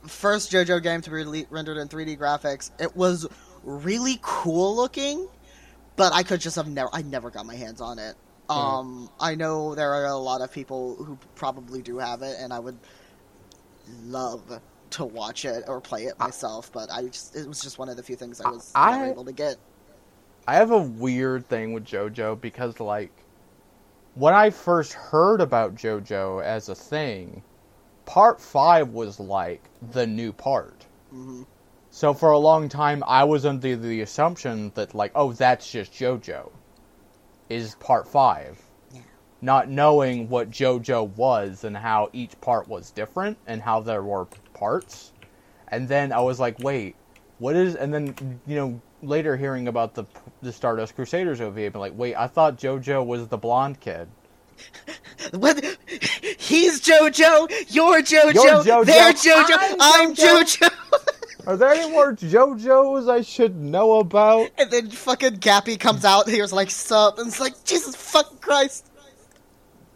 first JoJo game to be rele- rendered in 3D graphics. It was really cool looking, but I could just have never. I never got my hands on it. Um, I know there are a lot of people who probably do have it, and I would love to watch it or play it myself. But I just, it was just one of the few things I was I- able to get. I have a weird thing with JoJo because, like, when I first heard about JoJo as a thing, Part 5 was like the new part. hmm So for a long time, I was under the assumption that, like, oh, that's just JoJo, is Part 5. Yeah. Not knowing what JoJo was and how each part was different and how there were parts. And then I was like, wait, what is. And then, you know, later hearing about the the Stardust Crusaders OVA, but like, wait, I thought JoJo was the blonde kid. What? He's JoJo. You're JoJo. You're JoJo, They're JoJo. I'm I'm JoJo. JoJo. Are there any more JoJos I should know about? and then fucking Gappy comes out. He was like sup, and it's like Jesus fucking Christ.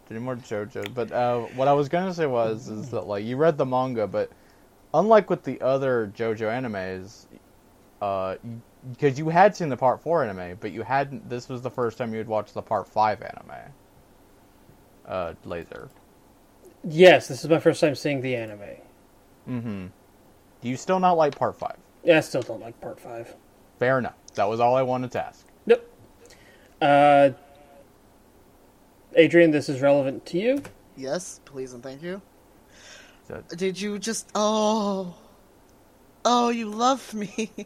Any more JoJo? But uh, what I was gonna say was is that like you read the manga, but unlike with the other JoJo animes, uh, because you had seen the Part Four anime, but you hadn't. This was the first time you had watched the Part Five anime. Uh, laser. Yes, this is my first time seeing the anime. Mm-hmm. Do you still not like Part Five? Yeah, I still don't like part five. Fair enough. That was all I wanted to ask. Nope. Uh, Adrian, this is relevant to you. Yes, please and thank you. So- Did you just? Oh, oh, you love me.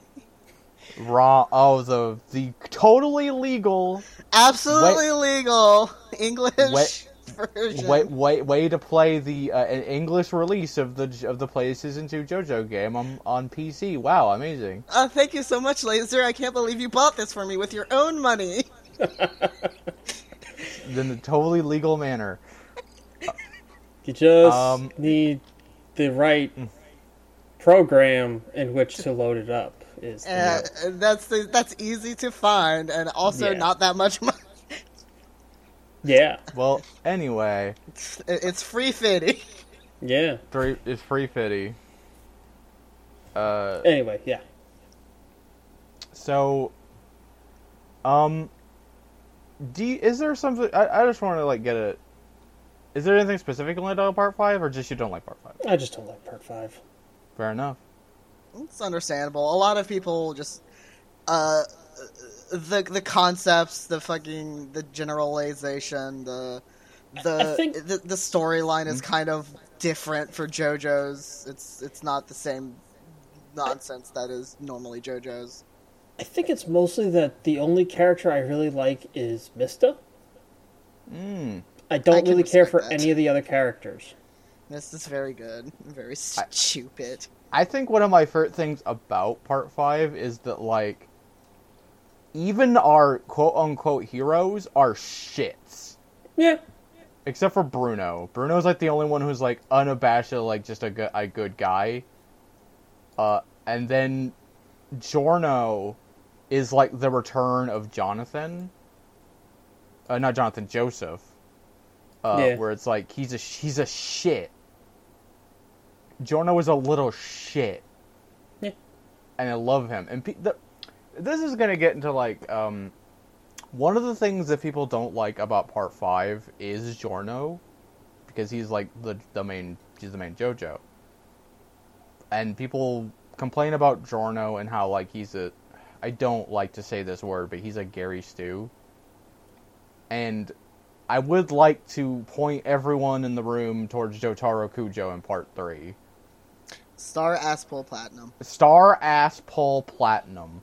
Raw. Oh, the the totally legal Absolutely legal English Wait- version. way, way, way to play the uh, an English release of the of the PlayStation 2 JoJo game on on PC. Wow, amazing! Uh, thank you so much, Laser. I can't believe you bought this for me with your own money. In the totally legal manner. You just Um, need the right program in which to load it up. Is the Uh, that's the, that's easy to find, and also Yeah. not that much money. yeah, Well, anyway, It- It's free fitty. yeah. three it's free fitty. Uh, Anyway, yeah. so, um, do you, is there something? I, I just want to like get a. Is there anything specifically about Part Five, or just you don't like Part Five? I just don't like part five. Fair enough. It's understandable. A lot of people just uh the the concepts, the fucking the generalization, the the think- the, the storyline is kind of different for JoJo's. It's it's not the same nonsense that is normally JoJo's. I think it's mostly that the only character I really like is Mista. Mm. I don't I really care for that. any of the other characters. This is very good. Very stupid. I think one of my favorite things about Part Five is that like, even our quote unquote heroes are shits. Yeah, except for Bruno. Bruno's like the only one who's like unabashed, like just a good, a good guy. Uh, and then Giorno is like the return of Jonathan. Uh, not Jonathan, Joseph. Uh, Yeah. where it's like he's a he's a shit. Giorno is a little shit. Yeah. And I love him. And pe- the, this is gonna get into like um, one of the things that people don't like about Part Five is Giorno, because he's like the the main he's the main JoJo, and people complain about Giorno and how like he's a I don't like to say this word, but he's a Gary Stew, and I would like to point everyone in the room towards Jotaro Kujo in Part Three. Star Aspel Platinum. Star Ass Pull Platinum.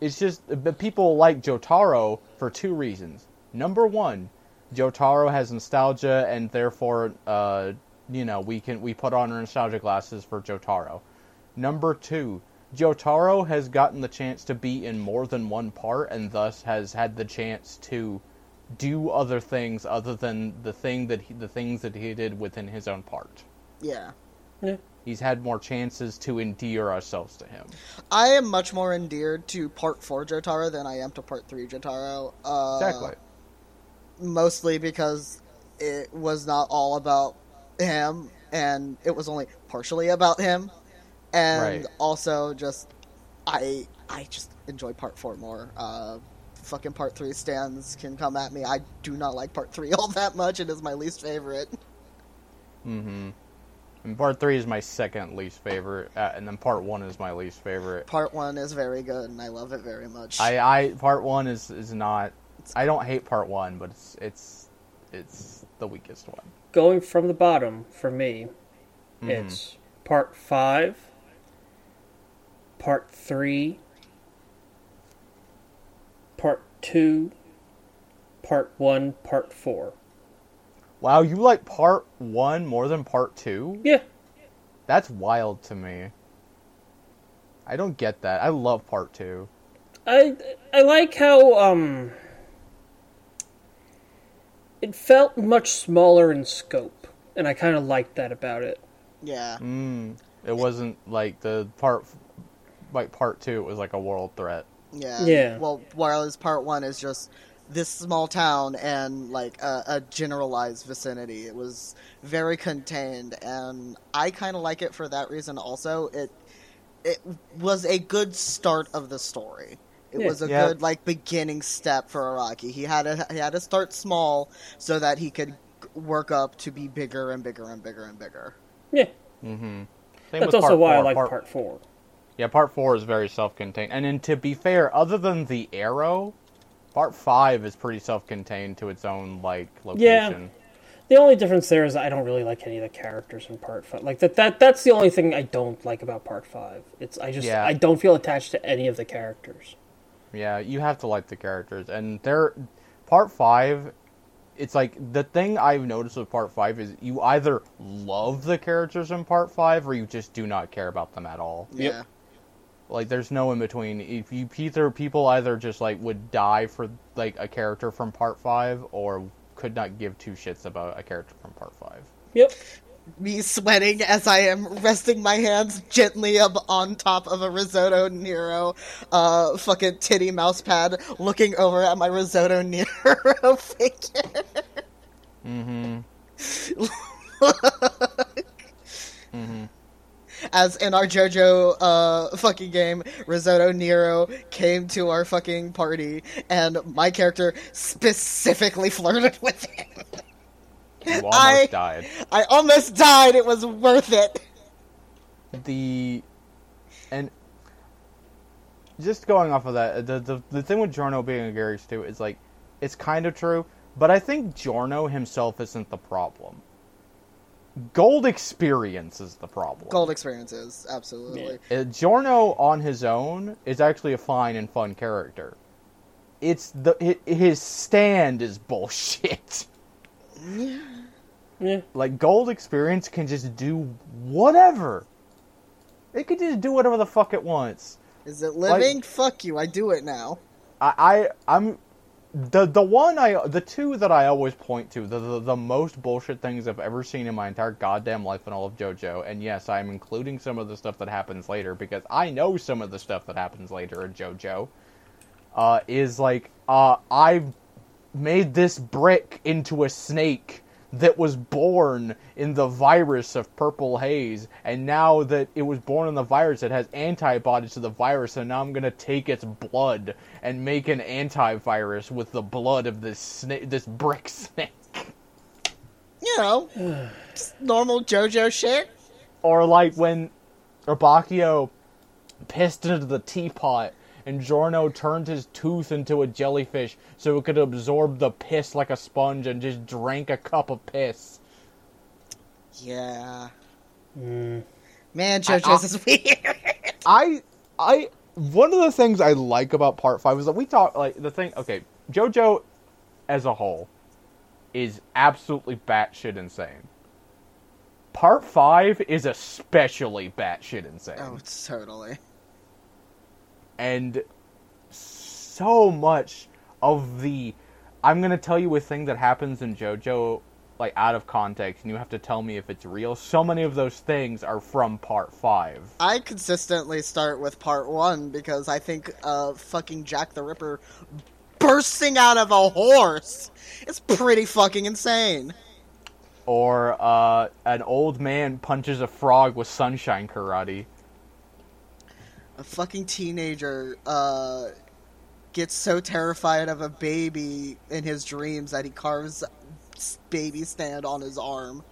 It's just but people like Jotaro for two reasons. Number one, Jotaro has nostalgia, and therefore, uh, you know, we can we put on our nostalgia glasses for Jotaro. Number two, Jotaro has gotten the chance to be in more than one part, and thus has had the chance to do other things other than the thing that he, the things that he did within his own part. Yeah. Yeah. He's had more chances to endear ourselves to him. I am much more endeared to Part 4 Jotaro than I am to Part 3 Jotaro. Uh, Exactly. Mostly because it was not all about him, and it was only partially about him. And Right. also just, I I just enjoy Part 4 more. Uh, fucking Part 3 stands can come at me. I do not like Part 3 all that much. It is my least favorite. Mm-hmm. And part three is my second least favorite, uh, and then part one is my least favorite. Part 1 is very good, and I love it very much. I, I part one is is not. I don't hate part one, but it's it's it's the weakest one. Going from the bottom for me, Mm-hmm. it's part five, part three, part two, part one, part four. Wow, you like part one more than part two? Yeah, That's wild to me. I don't get that. I love part two. I I like how um it felt much smaller in scope, and I kind of liked that about it. yeah. Mm, it wasn't like the part, like part two. It was like a world threat. Yeah. Yeah. Well, whereas part one is just this small town and like a, a generalized vicinity. It was very contained, and I kind of like it for that reason. Also, it it was a good start of the story. It Yeah. was a Yeah. good like beginning step for Araki. He had to he had to start small so that he could work up to be bigger and bigger and bigger and bigger. Yeah, Mm-hmm. that's also why I like part four. Yeah, part four is very self-contained, and then to be fair, other than the arrow, part five is pretty self-contained to its own like location. Yeah. The only difference there is I don't really like any of the characters in part five. Like that, that that's the only thing I don't like about part five. It's I just Yeah. I don't feel attached to any of the characters. Yeah, you have to like the characters, and they're part five. It's like the thing I've noticed with part five is you either love the characters in part five or you just do not care about them at all. Yep. Yeah. Like there's no in between. If you either people either just like would die for like a character from part five or could not give two shits about a character from part five. Yep. me sweating as I am resting my hands gently up on top of a risotto Nero, uh, fucking titty mouse pad, looking over at my risotto Nero figure. Mm-hmm. mm-hmm. As in our JoJo uh, fucking game, Risotto Nero came to our fucking party, and my character specifically flirted with him. You almost I- died. I almost died. It was worth it. the and just going off of that, the the, the thing with Giorno being a garage too is like it's kind of true, but I think Giorno himself isn't the problem. Gold experience is the problem. Gold experiences, absolutely. Uh, Giorno on his own is actually a fine and fun character. It's the his stand is bullshit. Yeah. Yeah. Like gold experience can just do whatever. It can just do whatever the fuck it wants. Is it living? Fuck you. I do it now. I, I I'm the the one I the two that I always point to the, the the most bullshit things I've ever seen in my entire goddamn life in all of JoJo, and yes, I'm including some of the stuff that happens later because I know some of the stuff that happens later in JoJo. Uh, is like uh I've made this brick into a snake that was born in the virus of purple haze and now that it was born in the virus it has antibodies to the virus so now i'm to take its blood and make an antivirus with the blood of this snake this brick snake You know, just normal JoJo shit. or like when Abbacchio pissed into the teapot and Giorno turned his tooth into a jellyfish so it could absorb the piss like a sponge and just drank a cup of piss. Yeah. Mm. Man, JoJo's is weird. I I one of the things I like about part five is that we talk like the thing okay, JoJo as a whole is absolutely batshit insane. Part five is especially batshit insane. oh, totally. And so much of the I'm gonna tell you a thing that happens in JoJo like out of context, and you have to tell me if it's real. So many of those things are from Part Five. I consistently start with part one because I think uh, fucking Jack the Ripper bursting out of a horse is pretty fucking insane. Or uh, an old man punches a frog with sunshine karate. A fucking teenager uh, gets so terrified of a baby in his dreams that he carves baby stand on his arm.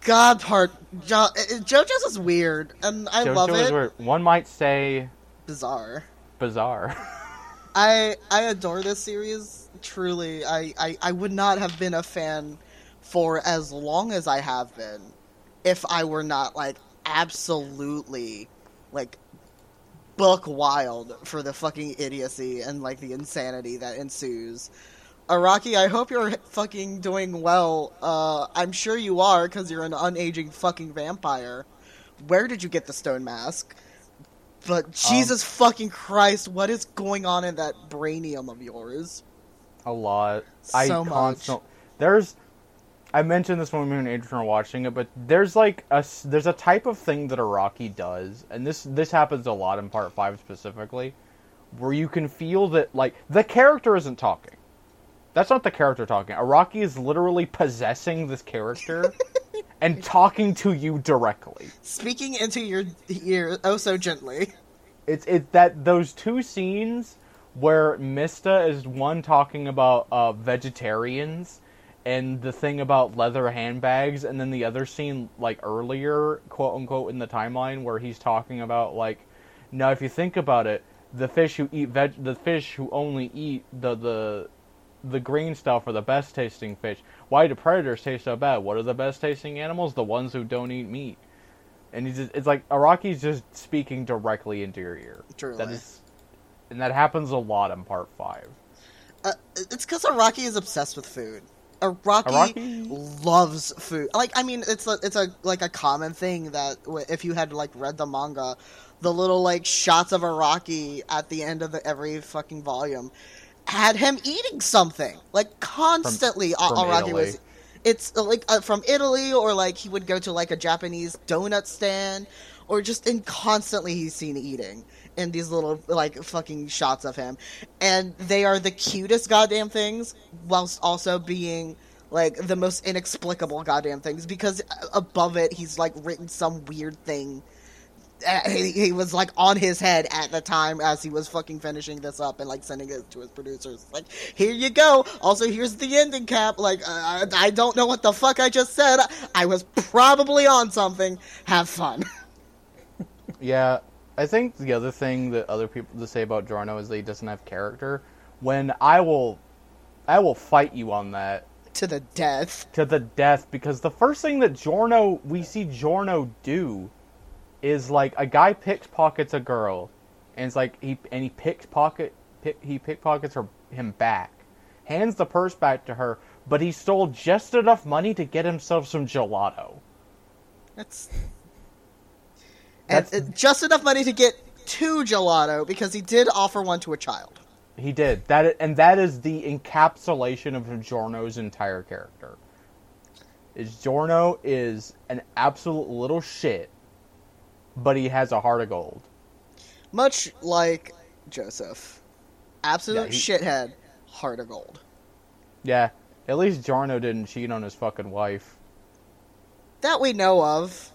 God, part jo- JoJo's is weird, and I JoJo love it. where one might say Bizarre. bizarre. I I adore this series. Truly, I, I, I would not have been a fan for as long as I have been if I were not like absolutely like buck wild for the fucking idiocy and like the insanity that ensues. Araki, I hope you're fucking doing well. Uh, I'm sure you are because you're an unaging fucking vampire. Where did you get the stone mask? But Jesus fucking Christ, what is going on in that brainium of yours? a lot. I So much. constant. There's. I mentioned this when me and Adrian were watching it, but there's like a there's a type of thing that Araki does, and this this happens a lot in Part Five specifically, where you can feel that like the character isn't talking. That's not the character talking. Araki is literally possessing this character and talking to you directly. Speaking into your ear oh so gently. It's it that those two scenes where Mista is one talking about uh, vegetarians and the thing about leather handbags, and then the other scene like earlier, quote unquote, in the timeline where he's talking about like, now if you think about it, the fish who eat veg, the fish who only eat the the the green stuff are the best tasting fish. Why do predators taste so bad? What are the best tasting animals? The ones who don't eat meat. And he's just, it's like Araki's just speaking directly into your ear. Truly. That is, and that happens a lot in part five. Uh, it's because Araki is obsessed with food. Araki, Araki- loves food. Like, I mean, it's a, it's a like a common thing that if you had like read the manga, the little like shots of Araki at the end of the, every fucking volume had him eating something like constantly. A- from Araki Italy. was. It's uh, like uh, from Italy, or like he would go to like a Japanese donut stand, or just in constantly he's seen eating in these little like fucking shots of him, and they are the cutest goddamn things, whilst also being like the most inexplicable goddamn things because above it he's like written some weird thing. Uh, He, he was like on his head at the time as he was fucking finishing this up and like sending it to his producers. Like, here you go. Also, here's the ending cap. Like, uh, I don't know what the fuck I just said. I was probably on something. Have fun. Yeah, I think the other thing that other people say about Giorno is that he doesn't have character. When I will, I will fight you on that to the death. to the death because the first thing that Giorno we see Giorno do is like a guy pickpockets a girl, and it's like he and he pickpocket pick, he pickpockets her him back, hands the purse back to her, but he stole just enough money to get himself some gelato. That's. And just enough money to get two gelato because he did offer one to a child. He did that, and that is the encapsulation of Giorno's entire character. Is Giorno is an absolute little shit, but he has a heart of gold. Much like Joseph. Absolute Yeah, he- shithead, heart of gold. Yeah, at least Giorno didn't cheat on his fucking wife. That we know of.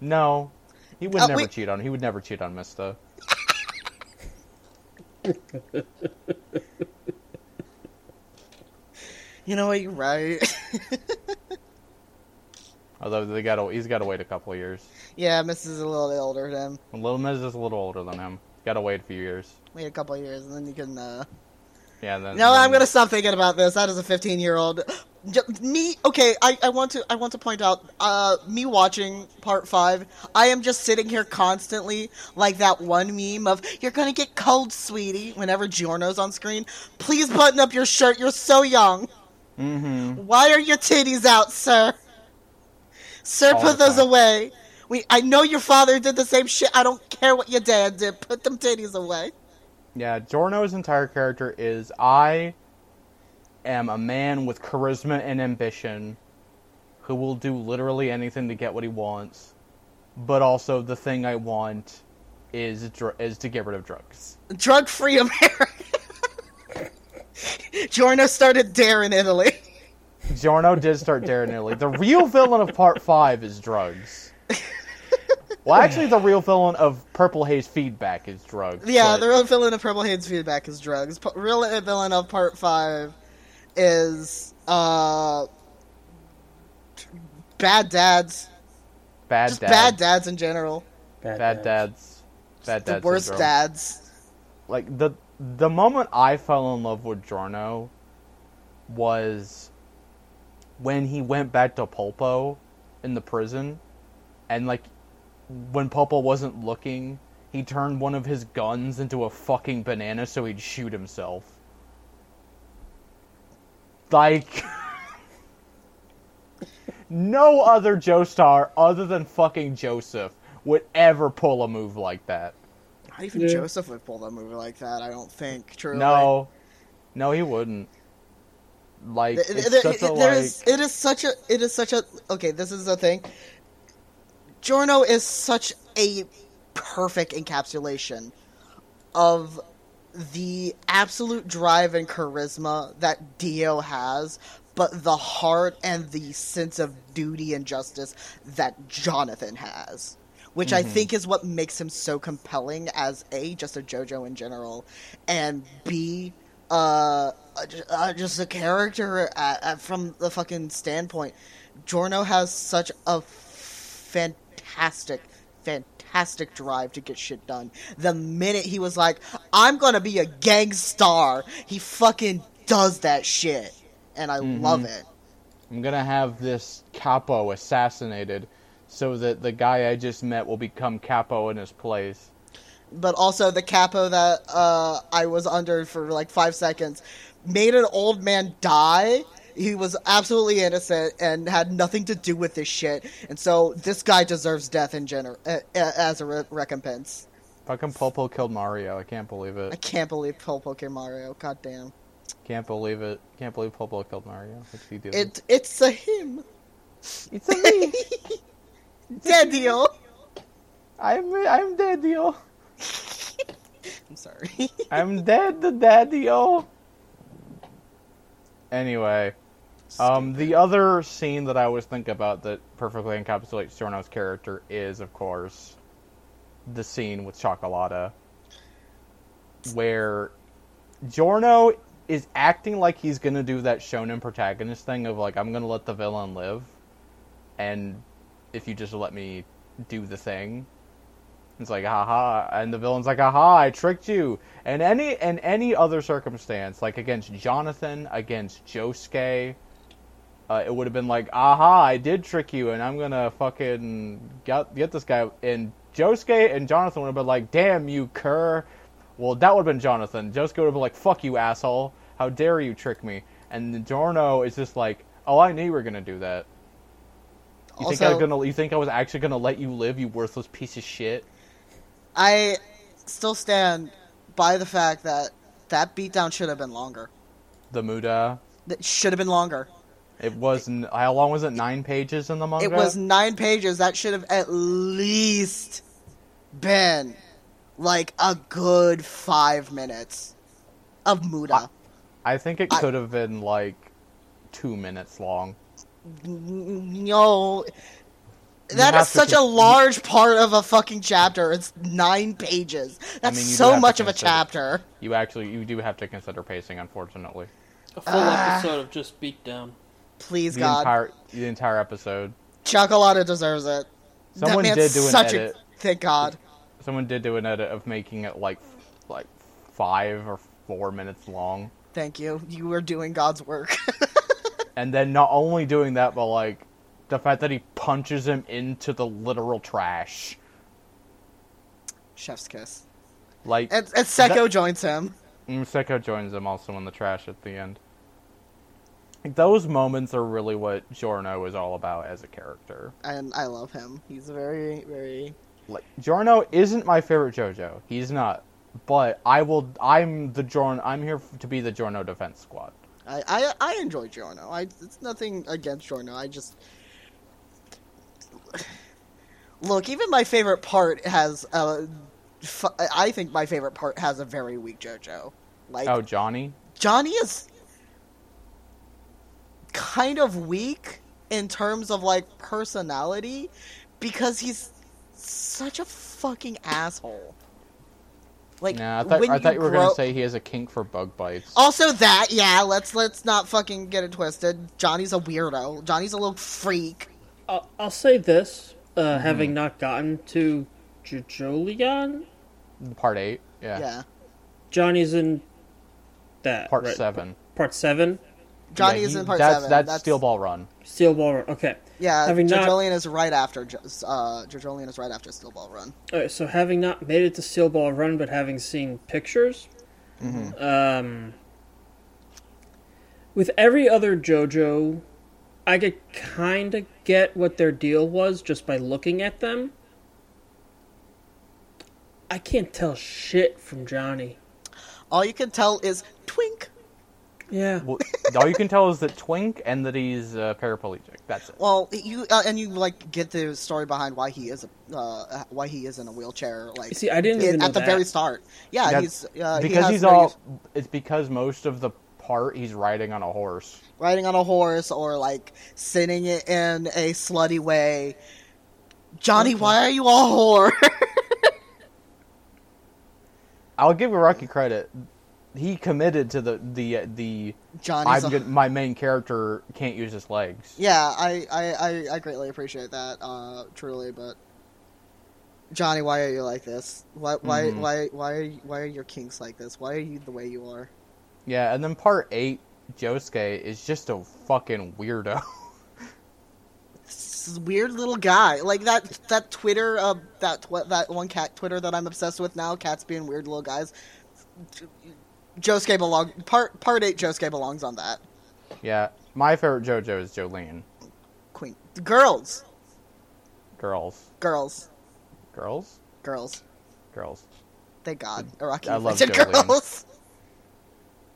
No, he would Uh, never wait. cheat on. He would never cheat on Mista. You know what? You're right. Although they got he's got to wait a couple of years. yeah, Miss is a little older than him. Little Miz is a little older than him. Got to wait a few years. Wait a couple of years, and then you can. uh... Yeah. Then, No, then- I'm gonna stop thinking about this. That is a 15 year old. Me, okay. I, I want to I want to point out. Uh, me watching part five. I am just sitting here constantly like that one meme of "You're gonna get cold, sweetie." Whenever Giorno's on screen, please button up your shirt. You're so young. Mhm. Why are your titties out, sir? Sir, All put those time. away. We, I know your father did the same shit. I don't care what your dad did. Put them titties away. Yeah, giorno's entire character is I am a man with charisma and ambition who will do literally anything to get what he wants, but also the thing I want is dr- is to get rid of drugs. Drug free America. Giorno started Dare in Italy. Giorno did start daring Italy. The real villain of part five is drugs. Well, actually, the real villain of Purple Haze Feedback is drugs. Yeah, but- the real villain of Purple Haze feedback is drugs. P- real villain of part five is uh bad dads. bad Just dad, bad dads in general. bad dads, bad dads. the worst syndrome. dads. like the the moment I fell in love with Giorno was when he went back to Polpo in the prison, and like when Polpo wasn't looking, he turned one of his guns into a fucking banana so he'd shoot himself. Like. no other Joestar other than fucking Joseph would ever pull a move like that. Not even Yeah. Joseph would pull that move like that. I don't think. Truly. No, no, he wouldn't. Like Th- it's th- such a there like. is- it is such a it is such a okay this is the thing Giorno is such a perfect encapsulation of the absolute drive and charisma that Dio has, but the heart and the sense of duty and justice that Jonathan has. Which I think is what makes him so compelling as A, just a JoJo in general, and B, uh, uh, uh, just a character uh, uh, from the fucking standpoint. Giorno has such a fantastic, fantastic drive to get shit done. The minute he was like, "I'm gonna be a gang star," he fucking does that shit, and I love it. I'm gonna have this capo assassinated, so that the guy I just met will become capo in his place. But also the capo that uh, I was under for like five seconds made an old man die. He was absolutely innocent and had nothing to do with this shit, and so this guy deserves death in general uh, uh, as a re- recompense. Fucking Popo killed Mario. I can't believe it. I can't believe Popo killed Mario. God damn. Can't believe it. Can't believe Popo killed Mario. What's he doing? It it's a him. it's a me. Daddy-o. I'm I'm daddy-o. I'm sorry. I'm dead, the daddy-o. Anyway, um, the other scene that I always think about that perfectly encapsulates Giorno's character is, of course, the scene with Cioccolata, where Giorno is acting like he's gonna do that shonen protagonist thing of like, I'm gonna let the villain live, and if you just let me do the thing, it's like, haha, and the villain's like, aha, I tricked you. And any in any other circumstance, like against Jonathan, against Josuke, uh, it would have been like, aha, I did trick you, and I'm gonna fucking get get this guy. And Josuke and Jonathan would have been like, damn you, cur. Well, that would have been Jonathan. Josuke would have been like, fuck you, asshole. How dare you trick me? And Giorno is just like, oh, I knew you were gonna do that. You think I was gonna? You think I was actually gonna let you live, you worthless piece of shit? I still stand by the fact that that beatdown should have been longer. The Muda. It should have been longer. It was how long was it? Nine pages in the manga. It was nine pages. That should have at least been like a good five minutes of Muda. I think it could have been like two minutes long. No, that is have is such a large part of a fucking chapter. It's nine pages. That's mean, so have to much of a chapter. You actually, you do have to consider pacing, unfortunately. A full Ah. episode of just beatdown. Please, The God, entire, the entire episode. Cioccolata deserves it. Someone that did do an such edit. a thank God. Someone did do an edit of making it like, like five or four minutes long, Thank you. You were doing God's work. and then not only doing that, but like the fact that he punches him into the literal trash. Chef's kiss. Like, And, and Secco That- joins him. Mm, Museko joins him also in the trash at the end. Those moments are really what Giorno is all about as a character. and I love him. He's very, very. Like Giorno isn't my favorite JoJo. He's not. But I will. I'm the Giorno. I'm here to be the Giorno defense squad. I, I, I enjoy Giorno. I it's nothing against Giorno. I just look. Even my favorite part has. Uh, f- I think my favorite part has a very weak JoJo. Like Oh, Johnny. Johnny is kind of weak in terms of like personality because he's such a fucking asshole. Like Nah, I thought, when I thought you were grow- gonna say he has a kink for bug bites. Also that, yeah, let's let's not fucking get it twisted. Johnny's a weirdo. Johnny's a little freak. I'll, I'll say this, uh, Mm-hmm. having not gotten to Jojolion, Part eight. Yeah. Yeah. Johnny's in that. Part right? seven. Part seven. Johnny Yeah, is he- in part that's, seven. That's, Steel Ball Run. Steel Ball Run. Okay. Yeah, Having not- Jojolion is right after Jo- uh Jojolion is right after Steel Ball Run. Alright, so having not made it to Steel Ball Run, but having seen pictures, Mm-hmm. um, with every other JoJo, I could kind of get what their deal was just by looking at them. I can't tell shit from Johnny. All you can tell is twink. Yeah. Well, all you can tell is that twink and that he's uh, paraplegic. That's it. Well, you uh, and you like get the story behind why he is a, uh, why he is in a wheelchair. Like See, I didn't in- even know at the that. very start. Yeah, That's- he's uh, he because has he's very- all. It's because most of the part he's riding on a horse. riding on a horse or like sitting it in a slutty way. Johnny, why are you a whore? I'll give Araki credit. He committed to the the uh, the. Johnny's I'm a- my main character can't use his legs. Yeah, I, I, I, I greatly appreciate that, uh, truly, but Johnny, why are you like this? Why why Mhm. why why are you, why are your kinks like this? Why are you the way you are? Yeah, and then part eight, Josuke is just a fucking weirdo. This weird little guy, like that that Twitter uh that tw- that one cat Twitter that I'm obsessed with now, cats being weird little guys. Josuke belong part part eight. Josuke belongs on that. yeah, my favorite JoJo is Jolyne. Queen girls, Girls, girls, girls, girls. girls. Thank God, Araki I love Jolyne. girls.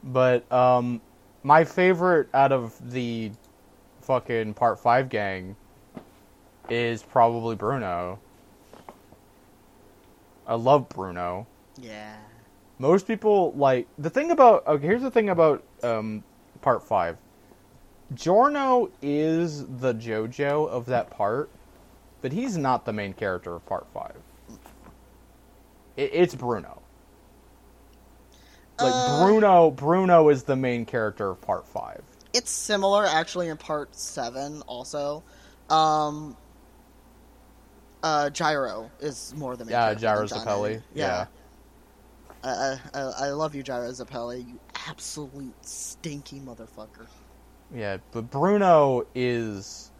But um, my favorite out of the fucking part five gang is probably Bruno. I love Bruno. Yeah. Most people like the thing about okay. Here's the thing about um, part five. Giorno is the JoJo of that part, but he's not the main character of part five. It, it's Bruno. Like Uh, Bruno, Bruno is the main character of part five. It's similar actually in part seven also. Um uh Gyro is more the main Yeah, character Gyro than Johnny. Zeppeli, yeah. I, I I I love you, Gyro Zeppeli, you absolute stinky motherfucker. Yeah, but Bruno is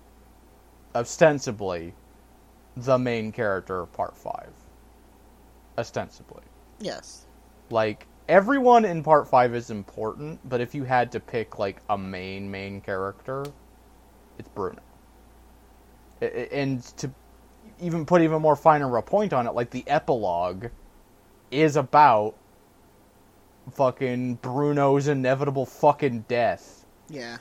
ostensibly the main character of part five. Ostensibly. Yes. like everyone in part 5 is important but if you had to pick like a main main character it's bruno and to even put even more finer a point on it like the epilogue is about fucking bruno's inevitable fucking death Yeah.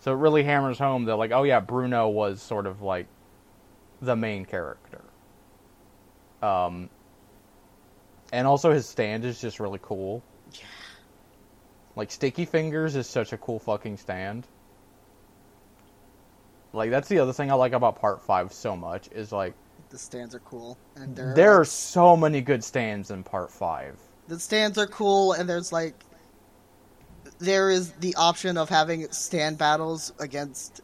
so it really hammers home that like oh yeah bruno was sort of like the main character um and also his stand is just really cool Yeah. like sticky fingers is such a cool fucking stand like that's the other thing i like about part 5 so much is like The stands are cool. And there are like, so many good stands in part 5 the stands are cool and there's like there is the option of having stand battles against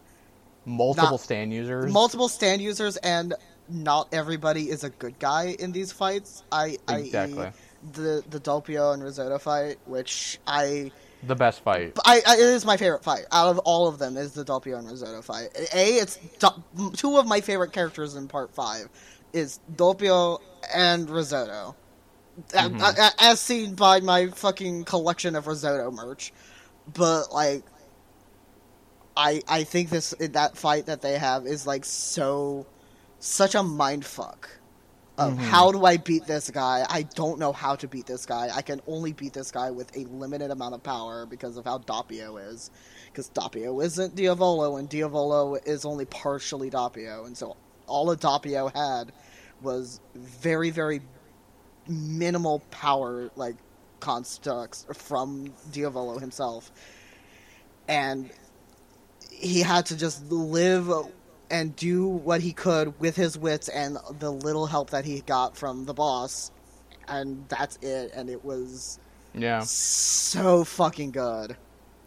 multiple Not- stand users multiple stand users and not everybody is a good guy in these fights. I Exactly. I the the Doppio and Risotto fight, which I, the best fight I, I it is my favorite fight out of all of them. Is the Doppio and Risotto fight? A, it's Do- two of my favorite characters in part five is Doppio and Risotto, A- Mhm. a- as seen by my fucking collection of Risotto merch. But like, I I think this that fight that they have is like so such a mind fuck of Mhm. how do I beat this guy? I don't know how to beat this guy. I can only beat this guy with a limited amount of power because of how Doppio is. Because Doppio isn't Diavolo, and Diavolo is only partially Doppio, and so all a Doppio had was very, very minimal power, like constructs from Diavolo himself, and he had to just live and do what he could with his wits and the little help that he got from the boss, and that's it. And it was yeah so fucking good.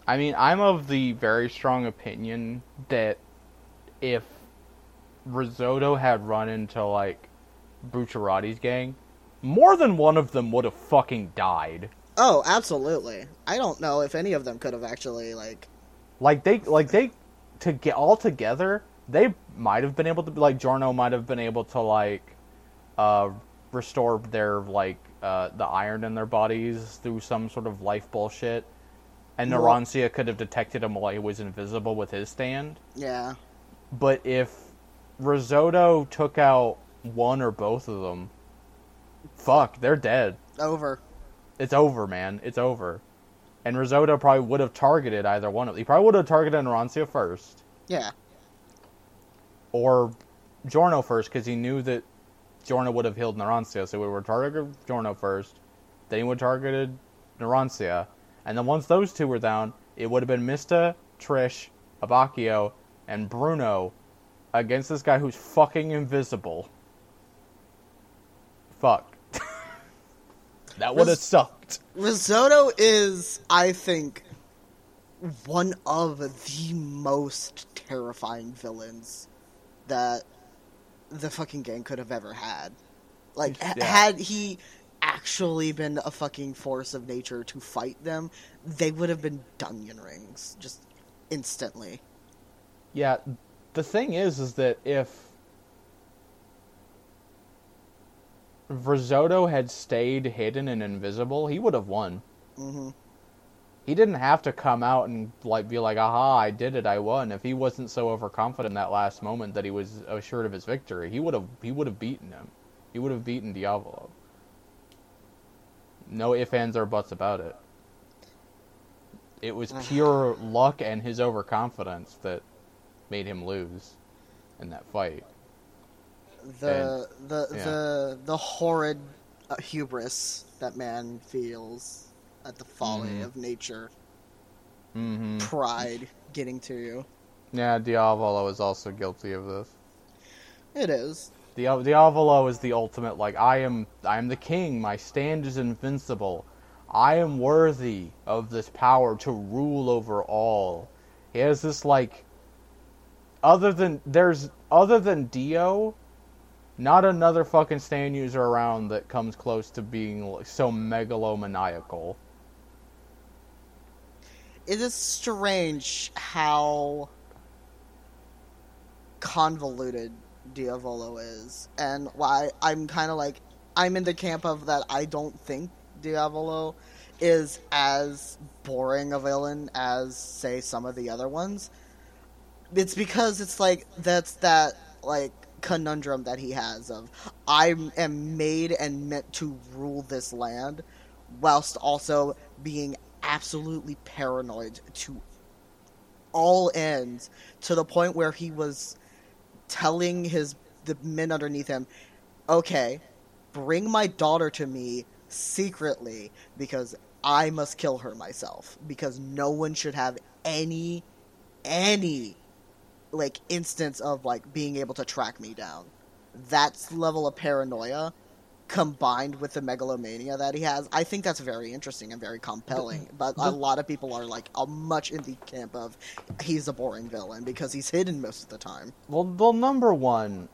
I mean, I'm of the very strong opinion that if Risotto had run into like Bucciarati's gang, more than one of them would have fucking died. Oh, absolutely. I don't know if any of them could have actually like. Like they, like they, to get all together, they might have been able to. Like Giorno might have been able to like, uh, restore their like uh the iron in their bodies through some sort of life bullshit. And Well- could have detected him while he was invisible with his stand. Yeah. But if Risotto took out one or both of them, fuck, they're dead. Over. It's over, man. It's over. and Risotto probably would have targeted either one of. them. He probably would have targeted Narancia first, Yeah. Or Giorno first, because he knew that Giorno would have healed Narancia, so he would have targeted Giorno first. Then he would have targeted Narancia, and then once those two were down, it would have been Mista, Trish, Abbacchio, and Bruno against this guy who's fucking invisible. Fuck. that would have Ris- sucked. Risotto is, I think, one of the most terrifying villains that the fucking gang could have ever had. Like, Yeah. had he actually been a fucking force of nature to fight them, they would have been Dunyan rings just instantly. Yeah, the thing is, is that if Risotto had stayed hidden and invisible, he would have won. hmm He didn't have to come out and like be like, "Aha, I did it, I won." If he wasn't so overconfident in that last moment that he was assured of his victory, he would have he would have beaten him. He would have beaten Diavolo. No ifs, ands, or buts about it. It was pure luck and his overconfidence that made him lose in that fight. The the yeah. the the horrid uh, hubris that man feels at the folly Mhm. of nature, hmm pride getting to you. Yeah, Diavolo is also guilty of this. It is. Dia- Diavolo is the ultimate like I am I am the king, my stand is invincible. I am worthy of this power to rule over all. He has this like other than there's other than Dio, not another fucking stand user around that comes close to being like, so megalomaniacal. It is strange how convoluted Diavolo is, and why I'm kind of like I'm in the camp of that. I don't think Diavolo is as boring a villain as say some of the other ones. It's because it's like that's that like conundrum that he has of I am made and meant to rule this land, whilst also being absolutely paranoid to all ends to the point where he was telling his the men underneath him, "Okay, bring my daughter to me secretly because I must kill her myself because no one should have any any like instance of like being able to track me down." That's level of paranoia combined with the megalomania that he has, I think that's very interesting and very compelling. But a lot of people are like uh, much in the camp of he's a boring villain because he's hidden most of the time. Well, well, number one,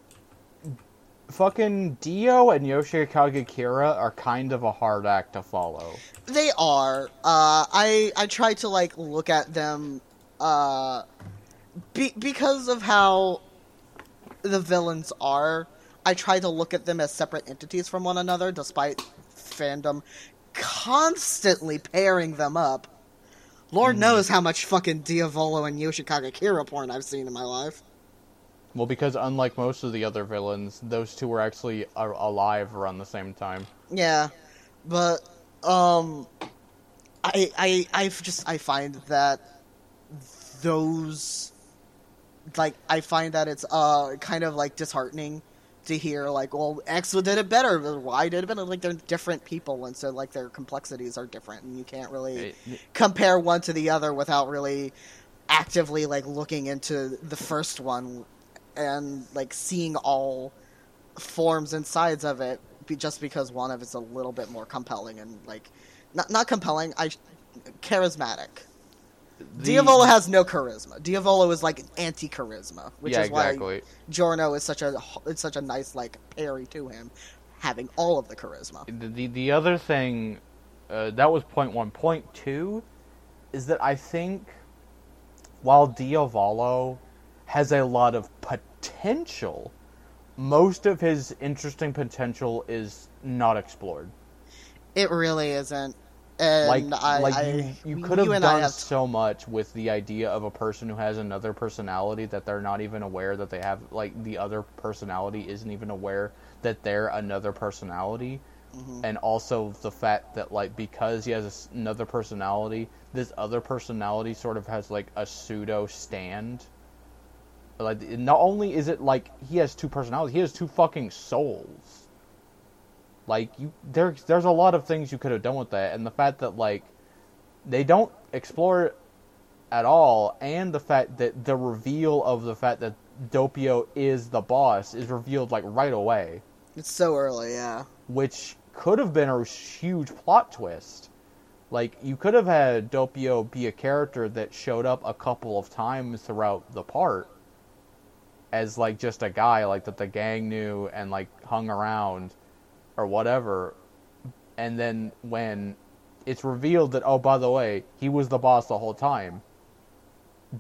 fucking Dio and Yoshikage Kira are kind of a hard act to follow. They are. Uh, I I try to like look at them uh, be, because of how the villains are. I try to look at them as separate entities from one another, despite fandom constantly pairing them up. Lord knows how much fucking Diavolo and Yoshikage Kira porn I've seen in my life. Well, because unlike most of the other villains, those two were actually alive around the same time. Yeah, but um, I I I just I find that those like I find that it's uh kind of like disheartening to hear like well X did it better, but Y did it better. Like they're different people, and so like their complexities are different, and you can't really compare one to the other without really actively like looking into the first one and like seeing all forms and sides of it be, just because one of it's a little bit more compelling and like not not compelling I charismatic. The- Diavolo has no charisma. Diavolo is like anti charisma, which yeah, is why. Giorno is such a it's such a nice like parry to him, having all of the charisma. The, the the other thing, uh, that was point one. Point two, is that I think while Diavolo has a lot of potential, most of his interesting potential is not explored. It really isn't. And like I, like I, you, you could have done have so much with the idea of a person who has another personality that they're not even aware that they have like the other personality isn't even aware that they're another personality mm-hmm. and also the fact that like because he has another personality, this other personality sort of has like a pseudo stand. Like not only is it like he has two personalities, he has two fucking souls. Like you, there's there's a lot of things you could have done with that, and the fact that like they don't explore it at all, and the fact that the reveal of the fact that Doppio is the boss is revealed like right away, It's so early, yeah. which could have been a huge plot twist. Like you could have had Doppio be a character that showed up a couple of times throughout the part as like just a guy like that the gang knew and like hung around or whatever. And then when it's revealed that oh by the way, he was the boss the whole time.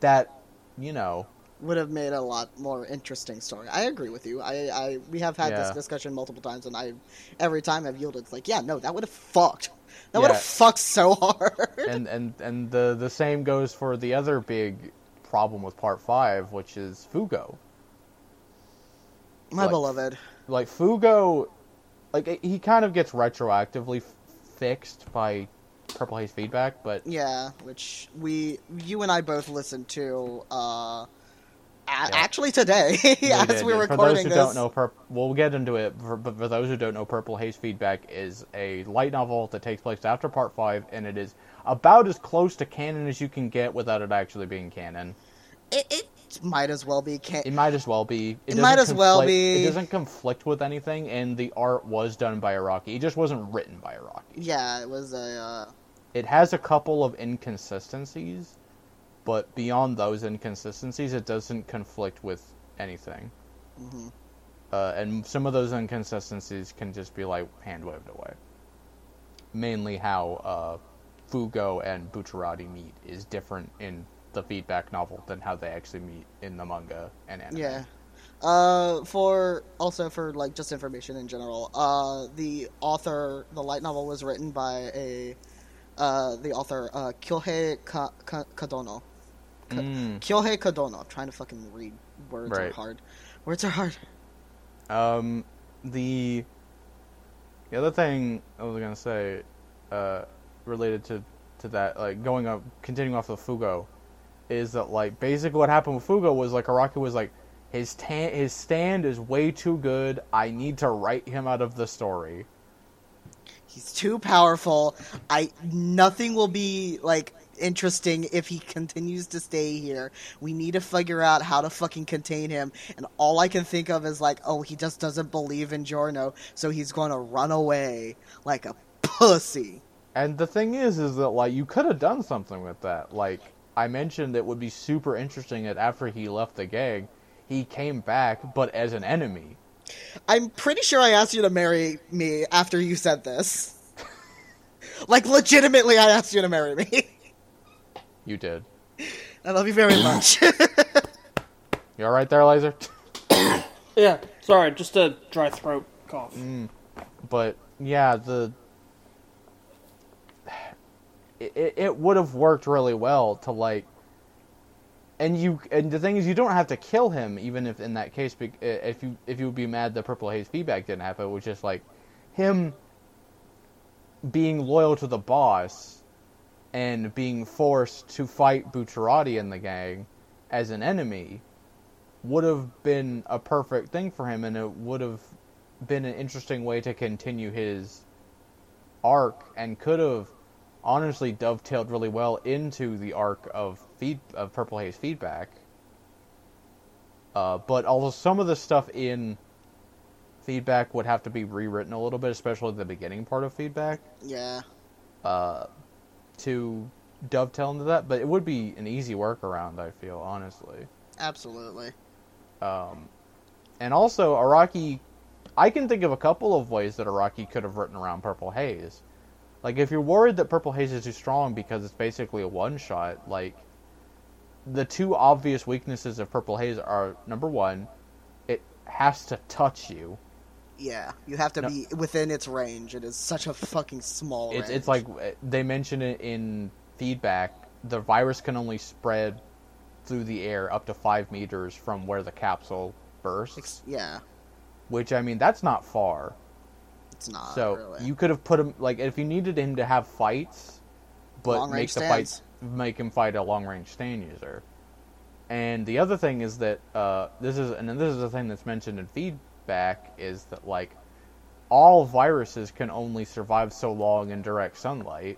That, you know, Would have made a lot more interesting story. I agree with you. I, I we have had this discussion multiple times, and I every time I've yielded, it's like, yeah, no, that would have fucked. That Yeah. would have fucked so hard. and and and the the same goes for the other big problem with part 5, which is Fugo. My like- beloved. like Fugo, like he kind of gets retroactively f- fixed by Purple Haze feedback, but Yeah, which we, you and I both listened to, uh, a- actually today, we as did. we were for recording those who this. don't know, Pur- we'll get into it. For, but for those who don't know, Purple Haze feedback is a light novel that takes place after Part Five, and it is about as close to canon as you can get without it actually being canon. it, it might as well be. Can- It might as well be. It doesn't might as well conflict- be. It doesn't conflict with anything, and the art was done by Araki. It just wasn't written by Araki. yeah, it was a. Uh, It has a couple of inconsistencies, but beyond those inconsistencies, it doesn't conflict with anything. mhm. Uh, and some of those inconsistencies can just be like hand waved away. Mainly how uh, Fugo and Bucciarati meet is different in the feedback novel than how they actually meet in the manga and anime. Yeah. Uh, for also for like just information in general, uh, the author, the light novel was written by a, uh, the author, uh, Kyohei Ka- Ka- Kadono. Ka- Mm. Kyohei Kadono. I'm trying to fucking read words are hard. Words are hard. Um, the the other thing I was gonna say, uh, related to to that, like going up, continuing off of Fugo, is that like basically what happened with Fugo was like Araki was like his tan- his stand is way too good. I need to write him out of the story. He's too powerful. I nothing will be like interesting if he continues to stay here. We need to figure out how to fucking contain him. And all I can think of is like, oh, he just doesn't believe in Giorno, so he's going to run away like a pussy. And the thing is, is that like you could have done something with that. Like I mentioned, it would be super interesting that after he left the gang, he came back, but as an enemy. I'm pretty sure I asked you to marry me after you said this. like legitimately I asked you to marry me. You did. I love you very much. You all right there, Laser? Yeah, sorry, just a dry throat cough. Mm. but yeah, the it, it- would have worked really well to like, and you and the thing is, you don't have to kill him even if in that case, if you if you would be mad that Purple Haze feedback didn't happen, it was just like him being loyal to the boss and being forced to fight Bucciarati in the gang as an enemy would have been a perfect thing for him, and it would have been an interesting way to continue his arc, and could have honestly dovetailed really well into the arc of feed of Purple Haze feedback. Uh, but also some of the stuff in feedback would have to be rewritten a little bit, especially the beginning part of feedback, yeah. uh, to dovetail into that. But it would be an easy workaround, I feel honestly. Absolutely. Um, and also, Araki, I can think of a couple of ways that Araki could have written around Purple Haze. Like, if you're worried that Purple Haze is too strong because it's basically a one shot, like, the two obvious weaknesses of Purple Haze are number one, it has to touch you. Yeah, you have to No. be within its range. It is such a fucking small It's, range. it's like uh, they mention it in feedback. The virus can only spread through the air up to five meters from where the capsule bursts. Yeah, Which I mean, that's not far. It's not so really. you could have put him like if you needed him to have fights, but Long make the stands. fight make him fight a long range stand user. And the other thing is that uh, this is and this is the thing that's mentioned in feedback is that like all viruses can only survive so long in direct sunlight.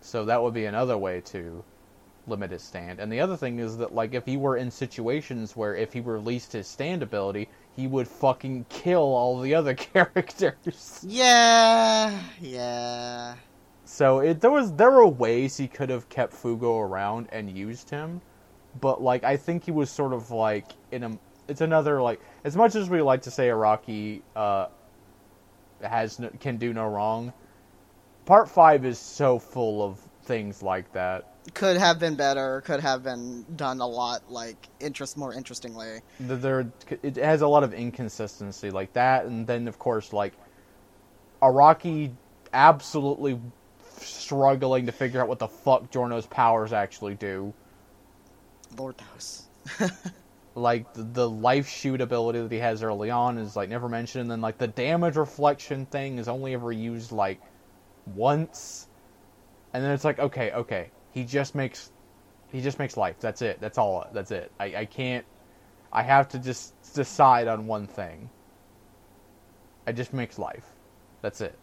So that would be another way to limit his stand. And the other thing is that like if he were in situations where if he released his stand ability, he would fucking kill all the other characters. Yeah, yeah. So it there was there were ways he could have kept Fugo around and used him, but like I think he was sort of like in a it's another like as much as we like to say Araki uh has no, can do no wrong. Part 5 is so full of things like that. Could have been better. Could have been done a lot like interest more interestingly. there it has a lot of inconsistency like that and then of course like Araki absolutely struggling to figure out what the fuck Giorno's powers actually do Lord knows. like the, the life shoot ability that he has early on is like never mentioned and then like the damage reflection thing is only ever used like once and then it's like okay okay he just makes he just makes life. That's it. That's all that's it. I, I can't i have to just decide on one thing. I just makes life. That's it.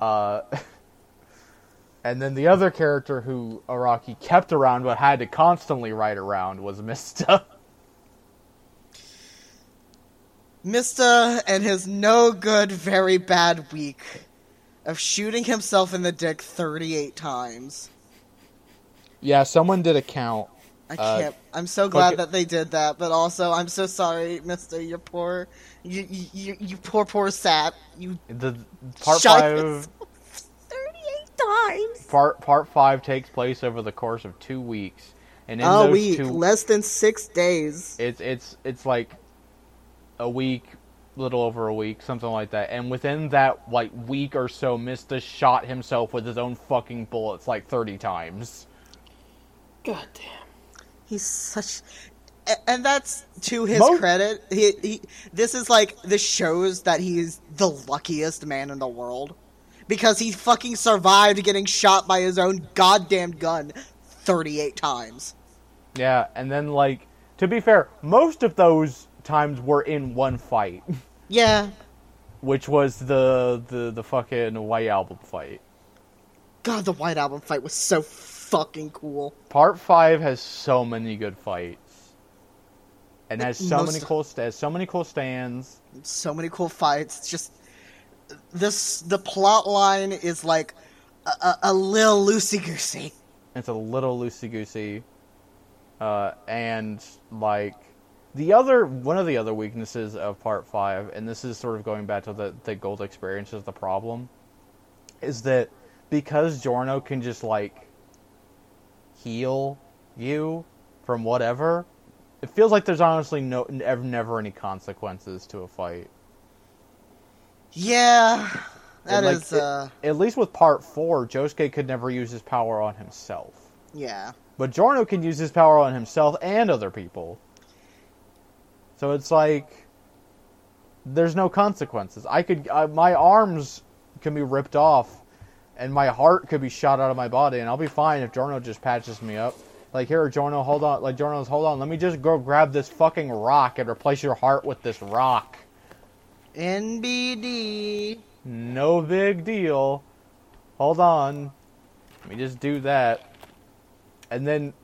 Uh and then the other character who araki kept around but had to constantly ride around was mista. Mista and his no good, very bad week of shooting himself in the dick 38 times. yeah someone did a count I Uh, can't. I'm so glad that they did that, but also I'm so sorry, Mista. You're poor. You you you, poor poor sap. You the part shot five 38 times. part part five takes place over the course of two weeks, and in A those week, two, less than six days. it's it's it's like a week, little over a week, something like that. And within that like week or so, Mista shot himself with his own fucking bullets like thirty times. God damn. He's such, and that's to his Mo- credit. He, he this is like this shows that he's the luckiest man in the world because he fucking survived getting shot by his own goddamn gun 38 times. Yeah, and then like to be fair, most of those times were in one fight, Yeah, which was the the the fucking White Album fight. God, the White Album fight was so fucking cool. Part five has so many good fights, and has so many cool has so many cool stands. So many cool fights. It's just this. The plot line is like a, a, a little loosey goosey. It's a little loosey goosey, uh, and like the other one of the other weaknesses of part five, and this is sort of going back to the the gold experience is the problem, is that because Giorno can just like heal you from whatever, it feels like there's honestly no never, never any consequences to a fight. Yeah, that like, is. it- uh, At least with part four, Josuke could never use his power on himself. yeah. But Giorno can use his power on himself and other people. So it's like there's no consequences. I could uh, my arms can be ripped off and my heart could be shot out of my body and I'll be fine if Giorno just patches me up. Like here Giorno, hold on. Like Giorno's hold on. Let me just go grab this fucking rock and replace your heart with this rock. NBD. No big deal. Hold on. Let me just do that. And then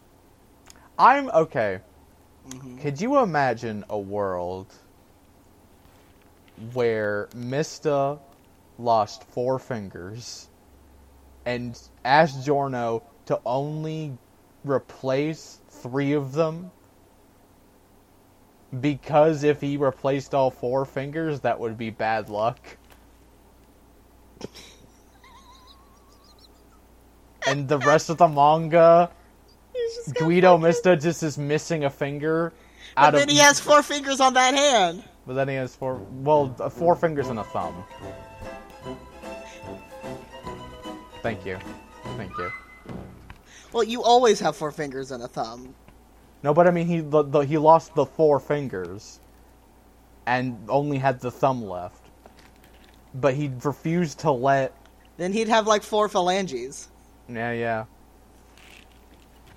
I'm okay. Mm-hmm. Could you imagine a world where Mista lost four fingers and asked Giorno to only replace three of them? Because if he replaced all four fingers, that would be bad luck. and the rest of the manga, Guido Mista just is missing a finger. Out But of, then he has four fingers on that hand. But then he has four. Well, uh, four fingers and a thumb. Thank you, thank you. Well, you always have four fingers and a thumb. No, but I mean he the, the, he lost the four fingers. and only had the thumb left. But he refused to let. Then he'd have like four phalanges. Yeah, yeah.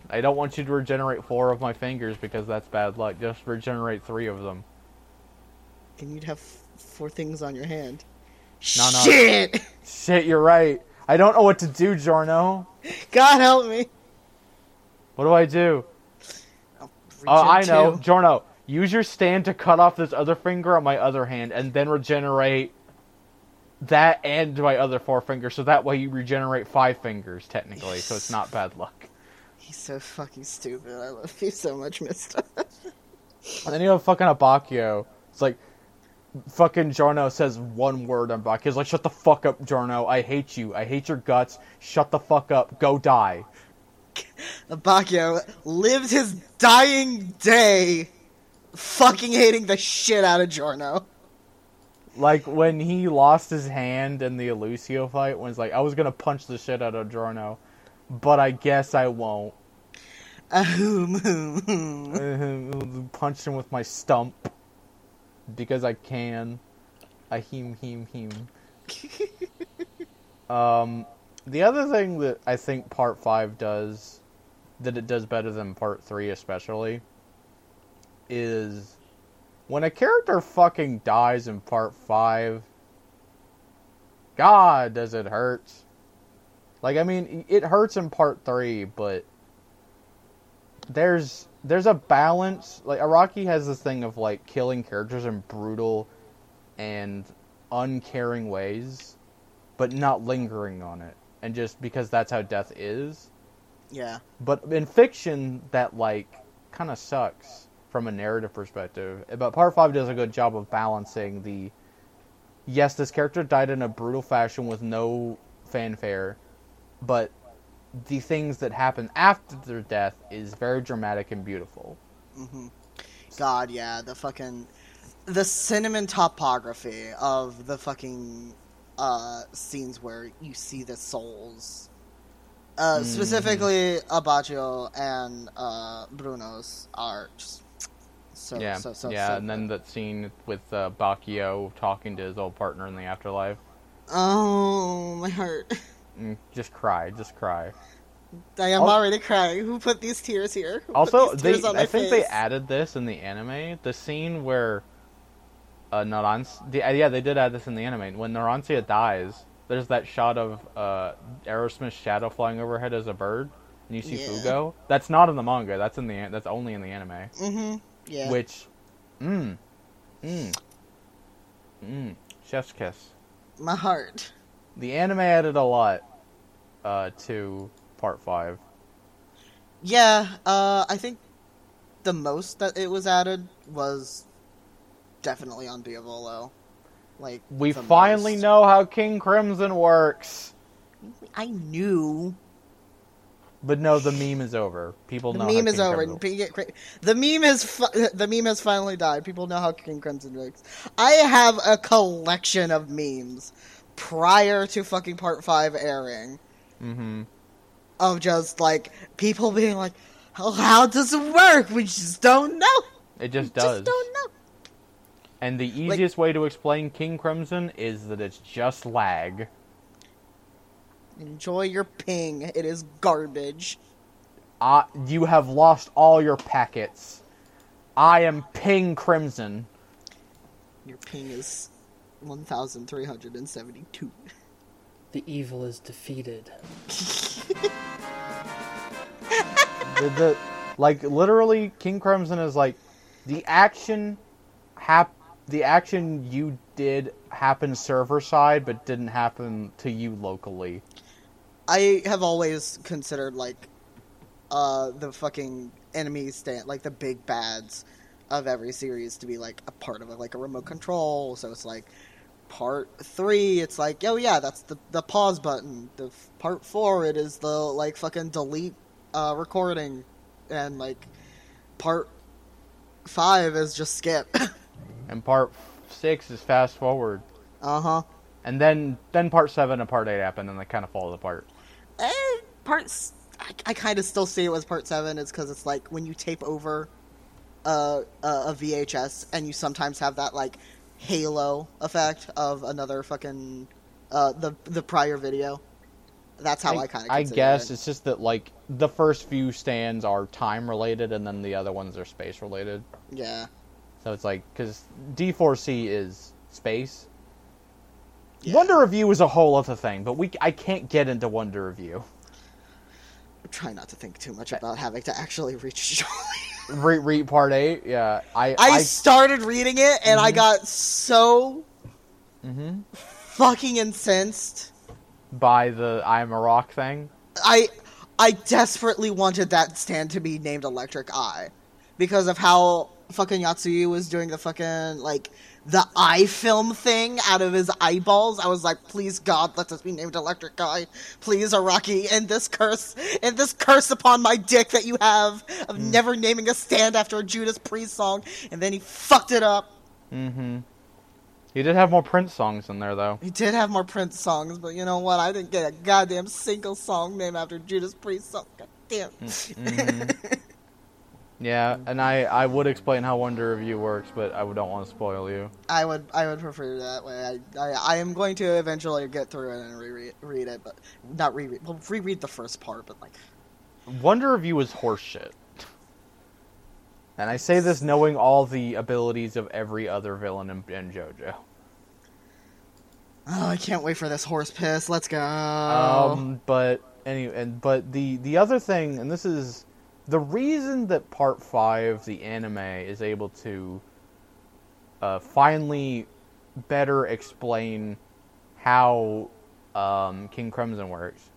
I don't want you to regenerate four of my fingers because that's bad luck. Just regenerate three of them. And you'd have four things on your hand. No, no. Shit! Shit, you're right. I don't know what to do, Giorno. God help me. What do I do? Oh, I know. two. Giorno, use your stand to cut off this other finger on my other hand and then regenerate that and my other four fingers so that way you regenerate five fingers technically, so it's not bad luck. He's so fucking stupid. I love you so much, Mista. And then you have fucking Abbacchio. It's like fucking Giorno says one word on Abbacchio's like, shut the fuck up, Giorno. I hate you. I hate your guts. Shut the fuck up. Go die. Abbacchio lived his dying day fucking hating the shit out of Giorno. Like when he lost his hand in the Illuso fight, when it's like, I was gonna punch the shit out of Giorno, but I guess I won't. Punched him with my stump because I can. I heem heem heem. um, the other thing that I think Part Five does that it does better than Part Three, especially, is when a character fucking dies in Part Five. God, does it hurt? Like, I mean, it hurts in Part Three, but there's there's a balance. Like Araki has this thing of like killing characters in brutal and uncaring ways, but not lingering on it, and just because that's how death is. Yeah. But in fiction, that like kind of sucks from a narrative perspective. But Part Five does a good job of balancing the. Yes, this character died in a brutal fashion with no fanfare, but the things that happen after their death is very dramatic and beautiful. God, yeah, the fucking the cinnamon topography of the fucking uh scenes where you see the souls. Uh, specifically, Abbacchio and uh, Bruno's are just so yeah, so so yeah, so and then that scene with uh, Bakio talking to his old partner in the afterlife. oh my heart, Mm, just cry, just cry. I am Al- already crying. Who put these tears here? Who Also, they, tears I think they added this in the anime. The scene where uh, Narans, the, uh, yeah, they did add this in the anime. When Narancia dies, there's that shot of uh, Aerosmith's shadow flying overhead as a bird, and you see Yeah. Fugo. That's not in the manga. That's in the that's only in the anime. Mm-hmm. Yeah. Which, mm, mm, mm, chef's kiss. my heart. The anime added a lot uh, to part five. Yeah, uh, I think the most that it was added was definitely on Diavolo. Like We finally most. know how King Crimson works. I knew But no, the meme is over. People the know. meme is King over. Crimson- Pe- get cra- The meme fi- the meme has finally died. People know how King Crimson works. I have a collection of memes prior to fucking Part Five airing Mhm. of just like people being like, "How, how does it work? We just don't know. It just We does. Just don't know." And the easiest way to explain King Crimson is that it's just lag. Enjoy your ping. It is garbage. Uh, you have lost all your packets. I am Ping Crimson. Your ping is 1,372. The evil is defeated. the, the like literally King Crimson is like the action hap the action you did happened server side but didn't happen to you locally. I have always considered like uh the fucking enemy stand like the big bads of every series to be like a part of it, like a remote control. So it's like part three, it's like oh yeah, that's the the pause button. The f- part four, it is the like fucking delete uh recording, and like part five is just skip. And part 6 is fast forward. uh huh. And then then part 7 and part 8 happen and they kind of fall apart. Eh, parts. I, I kind of still see it was part seven. It's because it's like when you tape over a, a a VHS, and you sometimes have that like halo effect of another fucking uh, the the prior video. That's how I, kind of. I guess it's just that like the first few stands are time related, and then the other ones are space related. yeah. So it's like because D4C is space. Yeah. Wonder of U is a whole other thing, but we I can't get into Wonder of U. I Try not to think too much about having to actually reach. Re- read part eight, yeah. I I, I, started reading it and Mm-hmm. I got so Mhm. fucking incensed. by the I'm a Rock thing. I I desperately wanted that stand to be named Electric Eye because of how fucking Yotsuyu was doing the fucking like the eye film thing out of his eyeballs. I was like, please God, let this be named Electric Guy. Please, Araki, and this curse and this curse upon my dick that you have of Mm. never naming a stand after a Judas Priest song, and then he fucked it up. Mm-hmm. He did have more Prince songs in there though. He did have more Prince songs, but you know what? I didn't get a goddamn single song named after Judas Priest song. God damn. Mm-hmm. Yeah, and I I would explain how Wonder of U works, but I don't want to spoil you. I would I would prefer that way. I, I I am going to eventually get through it and reread it, but not reread. Well, reread the first part, but like Wonder of U is horseshit. And I say this knowing all the abilities of every other villain in, in JoJo. oh, I can't wait for this horse piss. Let's go. Um, but anyway, and but the the other thing, and this is the reason that Part Five, the anime, is able to uh, finally better explain how um, King Crimson works,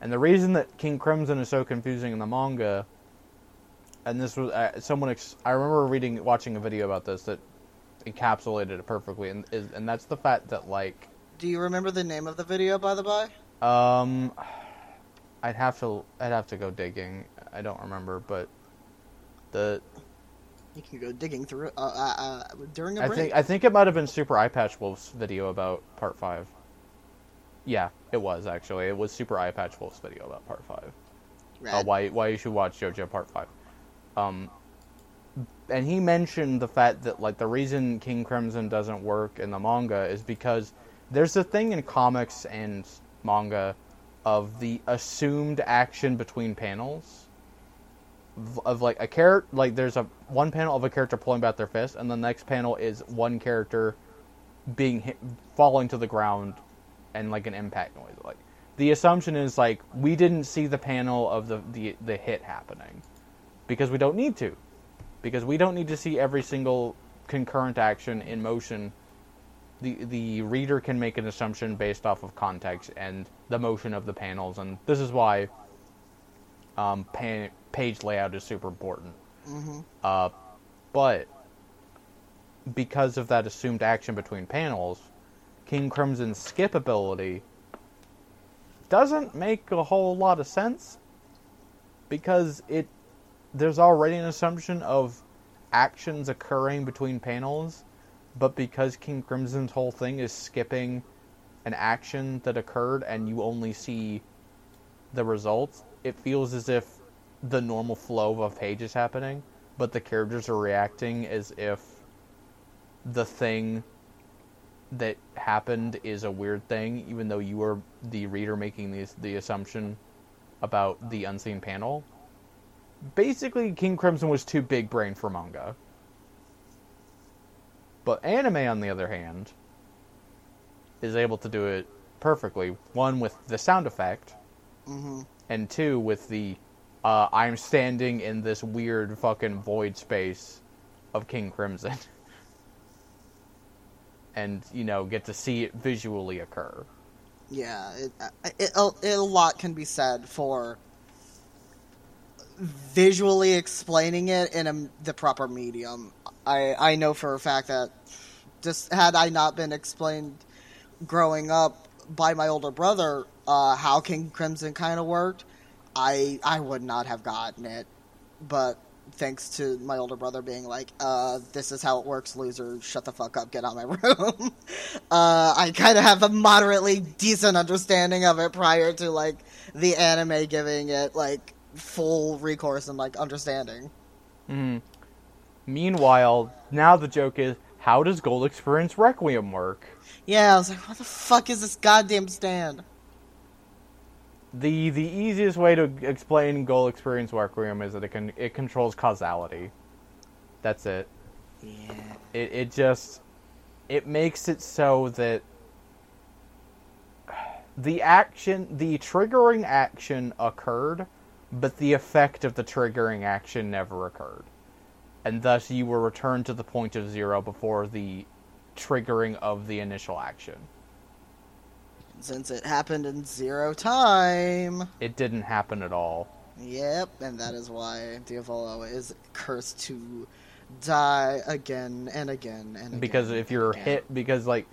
and the reason that King Crimson is so confusing in the manga. And this was uh, someone. Ex- I remember reading, watching a video about this that encapsulated it perfectly, and is, and that's the fact that like Do you remember the name of the video, by the by? Um, I'd have to I'd have to go digging. I don't remember, but the You can go digging through uh, uh, uh, during a I break. think I think it might have been Super Eye Patch Wolf's video about Part Five. Yeah, it was actually. It was Super Eye Patch Wolf's video about Part Five. Uh, why why you should watch JoJo Part Five. Um, and he mentioned the fact that like the reason King Crimson doesn't work in the manga is because there's a thing in comics and manga of the assumed action between panels of, like a character like there's a one panel of a character pulling back their fist and the next panel is one character being hit, falling to the ground and like an impact noise like the assumption is like we didn't see the panel of the the, the hit happening because we don't need to because we don't need to see every single concurrent action in motion. The the reader can make an assumption based off of context and the motion of the panels and this is why um, pa- page layout is super important. Uh, but because of that assumed action between panels king crimson's skip ability doesn't make a whole lot of sense because it there's already an assumption of actions occurring between panels, but because King Crimson's whole thing is skipping an action that occurred and you only see the results, it feels as if the normal flow of a page is happening, but the characters are reacting as if the thing that happened is a weird thing, even though you are the reader making the the assumption about the unseen panel. Basically, King Crimson was too big brain for manga. But anime, on the other hand, is able to do it perfectly. One with the sound effect, hmm and two with the uh, I'm standing in this weird fucking void space of King Crimson. and, you know, get to see it visually occur. Yeah, it, it, a, it, a lot can be said for visually explaining it in a, the proper medium. I I know for a fact that just had I not been explained growing up by my older brother uh, how King Crimson kind of worked, I I would not have gotten it. But thanks to my older brother being like, uh, "This is how it works, loser. Shut the fuck up. Get out of my room." uh, I kind of have a moderately decent understanding of it prior to like the anime giving it like full recourse and like understanding. hmm Meanwhile, now the joke is, how does Gold Experience Requiem work? Yeah, I was like, what the fuck is this goddamn stand? The the easiest way to explain Gold Experience Requiem is that it can it controls causality. That's it. Yeah. It it just it makes it so that the action the triggering action occurred, but the effect of the triggering action never occurred. And thus you were returned to the point of zero before the triggering of the initial action. Since it happened in zero time. It didn't happen at all. Yep, and that is why Diavolo is cursed to die again and again and again. because if you're again. hit because like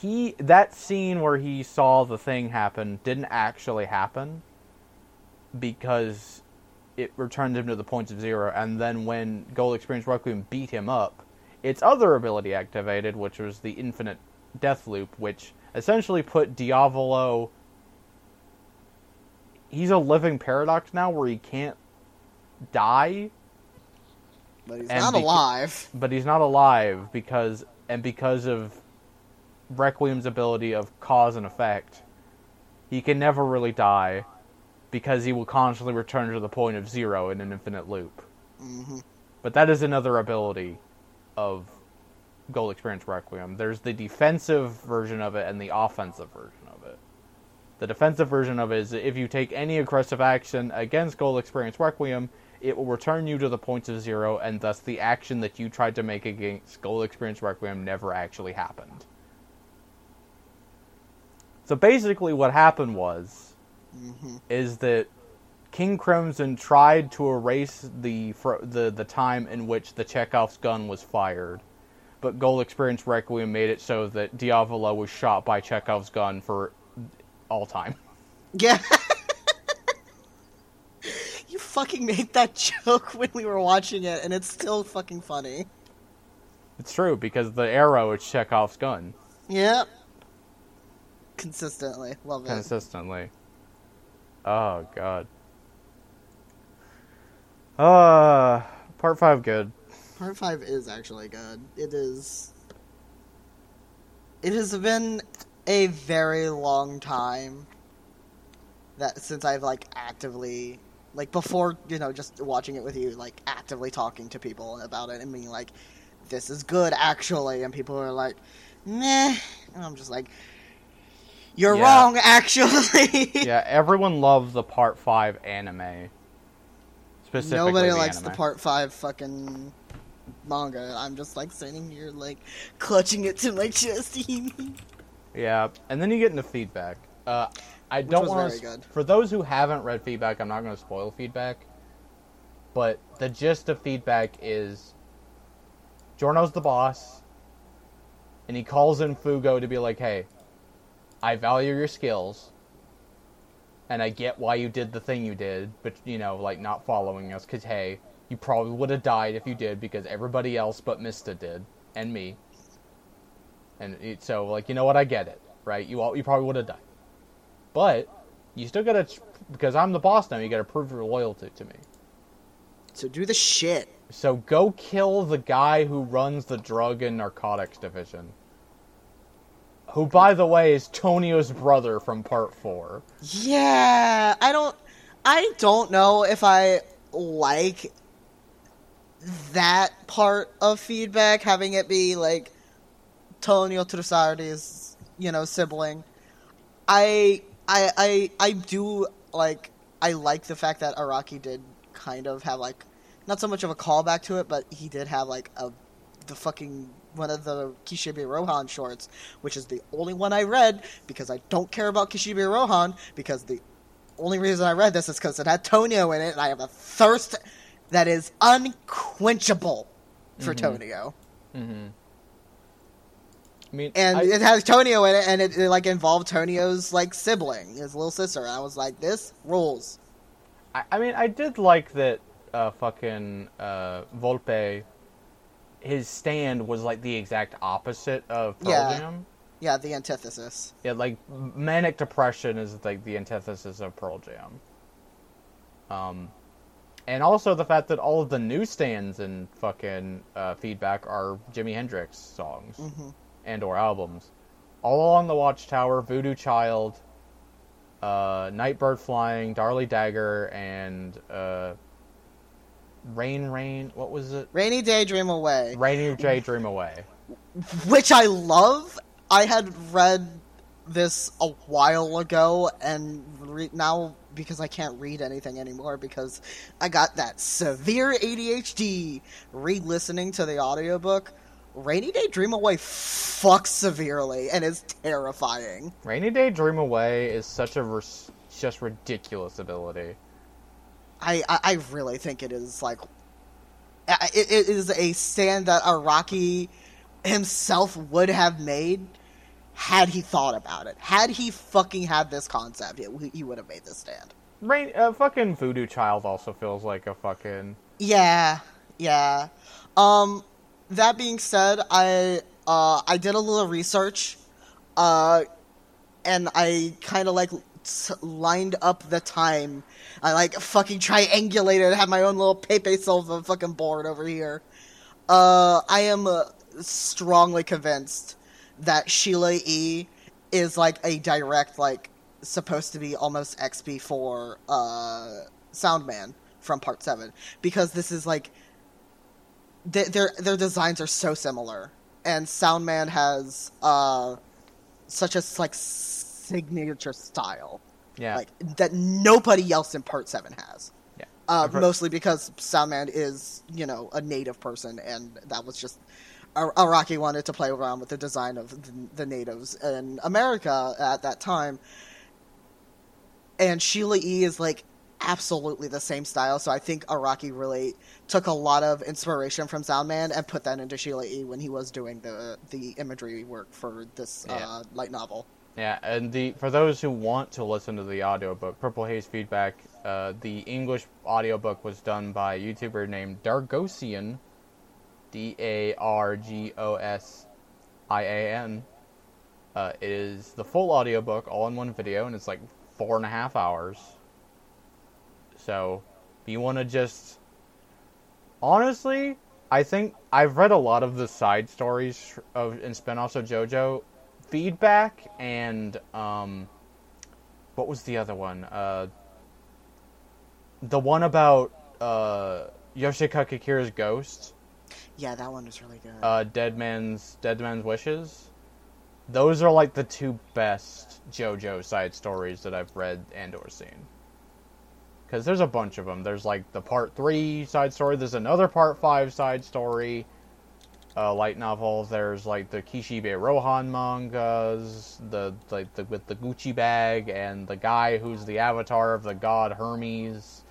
he that scene where he saw the thing happen didn't actually happen because it returned him to the points of zero and then when gold experience requiem beat him up its other ability activated which was the infinite death loop which essentially put diavolo he's a living paradox now where he can't die But he's not beca- alive. but he's not alive because and because of Requiem's ability of cause and effect, he can never really die because he will constantly return to the point of zero in an infinite loop. hmm But that is another ability of Gold Experience Requiem. There's the defensive version of it and the offensive version of it. The defensive version of it is if you take any aggressive action against Gold Experience Requiem, it will return you to the points of zero, and thus the action that you tried to make against Gold Experience Requiem never actually happened. So basically, what happened was hmm is that King Crimson tried to erase the the the time in which the Chekhov's gun was fired, but Gold Experience Requiem made it so that Diavolo was shot by Chekhov's gun for all time. Yeah. you fucking made that joke when we were watching it, and it's still fucking funny. It's true because the arrow is Chekhov's gun Yep. Consistently. Love it. consistently. Oh god. Uh part five good. Part five is actually good. It is. It has been a very long time that since I've like actively, like before, you know, just watching it with you, like actively talking to people about it and being like, "This is good, actually," and people are like, "Meh," and I'm just like, "You're Yeah. wrong, actually." Yeah, everyone loves the part five anime. Specifically Nobody the likes anime. the part five fucking manga. I'm just like sitting here, like clutching it to my chest. Yeah, and then you get into feedback. Uh, I don't want to. For those who haven't read feedback, I'm not going to spoil feedback. But the gist of feedback is, Giorno's the boss, and he calls in Fugo to be like, "Hey, I value your skills, and I get why you did the thing you did, but you know, like not following us, because hey, you probably would have died if you did, because everybody else but Mista did, and me." And it, so, like, you know what? I get it, right? You all, you probably would have died, but you still gotta, because I'm the boss now. You gotta prove your loyalty to me. so do the shit. So go kill the guy who runs the drug and narcotics division. Who, by the way, is Tonio's brother from Part Four. Yeah, I don't. I don't know if I like that part of feedback, having it be like Tonio Trussardi's, you know, sibling. I, I, I, I do like. I like the fact that Araki did kind of have like, not so much of a callback to it, but he did have like a, the fucking one of the Kishibe Rohan shorts, which is the only one I read because I don't care about Kishibe Rohan because the only reason I read this is because it had Tonio in it, and I have a thirst that is unquenchable for Tonio. Mm-hmm. I mean, And I- it has Tonio in it, and it, it like involved Tonio's like sibling, his little sister. And I was like, this rules. I, I mean, I did like that. Uh, fucking uh, Volpe, his stand was like the exact opposite of Pearl Yeah. Jam. Yeah, the antithesis. Yeah, like manic depression is like the antithesis of Pearl Jam. Um, and also the fact that all of the newsstands and fucking uh, feedback are Jimi Hendrix songs and or albums. All along the Watchtower, Voodoo Child, uh, Nightbird Flying, Dolly Dagger, and uh, Rain Rain. What was it? Rainy Day Dream Away, Rainy Day Dream Away. which I love. I had read this a while ago, and re- now because I can't read anything anymore because I got that severe ADHD, re-listening to the audiobook. Rainy Day Dream Away fucks severely and is terrifying. Rainy Day Dream Away is such a ris- just ridiculous ability. I, I, I really think it is like it, it is a stand that Araki himself would have made had he thought about it. Had he fucking had this concept, it, he would have made this stand. Rain, uh, fucking Voodoo Child also feels like a fucking. Yeah, yeah. Um, that being said, I uh I did a little research, uh, and I kind of like lined up the time. I like fucking triangulated, had my own little Pepe Silvia fucking board over here. Uh, I am uh, strongly convinced that Sheila E is like a direct like supposed to be almost XP for uh Soundman from Part Seven because this is like th- their their designs are so similar, and Soundman has uh such a like signature style Yeah. like that nobody else in Part Seven has. Yeah. Uh, mostly because Soundman is, you know, a native person, and that was just Araki wanted to play around with the design of the, the natives in America at that time. And Sheila E is like absolutely the same style, so I think Araki really took a lot of inspiration from Soundman and put that into Sheila E when he was doing the the imagery work for this Yeah. uh, light novel. Yeah, and the for those who want to listen to the audiobook, Purple Haze Feedback, uh, the English audiobook was done by a YouTuber named Dargosian, D A R G O S I A N. Uh, it is the full audiobook all in one video, and it's like four and a half hours. So, if you want to just. Honestly, I think I've read a lot of the side stories of and spin-offs of JoJo feedback and um what was the other one uh the one about uh yoshikage kira's ghost Yeah, that one was really good. uh dead man's dead man's wishes those are like the two best jojo side stories that i've read and or seen because there's a bunch of them there's like the part three side story there's another part five side story uh, light novels. There's like the Kishibe Rohan mangas, the like the with the Gucci bag and the guy who's the avatar of the god Hermes,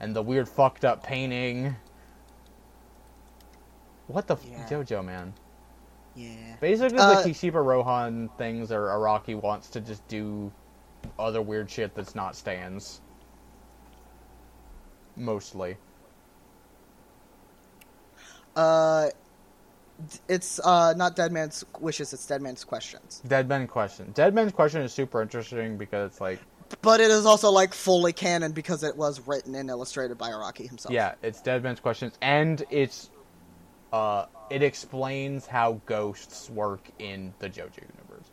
and the weird fucked up painting. What the Yeah. f- JoJo man? yeah. Basically, Uh, the Kishibe Rohan things are Araki wants to just do other weird shit that's not stands. Mostly. Uh, it's uh not Dead Man's Wishes. It's Dead Man's Questions. Dead Man Question. Dead Man's Question is super interesting because it's like But it is also like fully canon because it was written and illustrated by Araki himself. Yeah, it's Dead Man's Questions, and it's uh, it explains how ghosts work in the JoJo universe.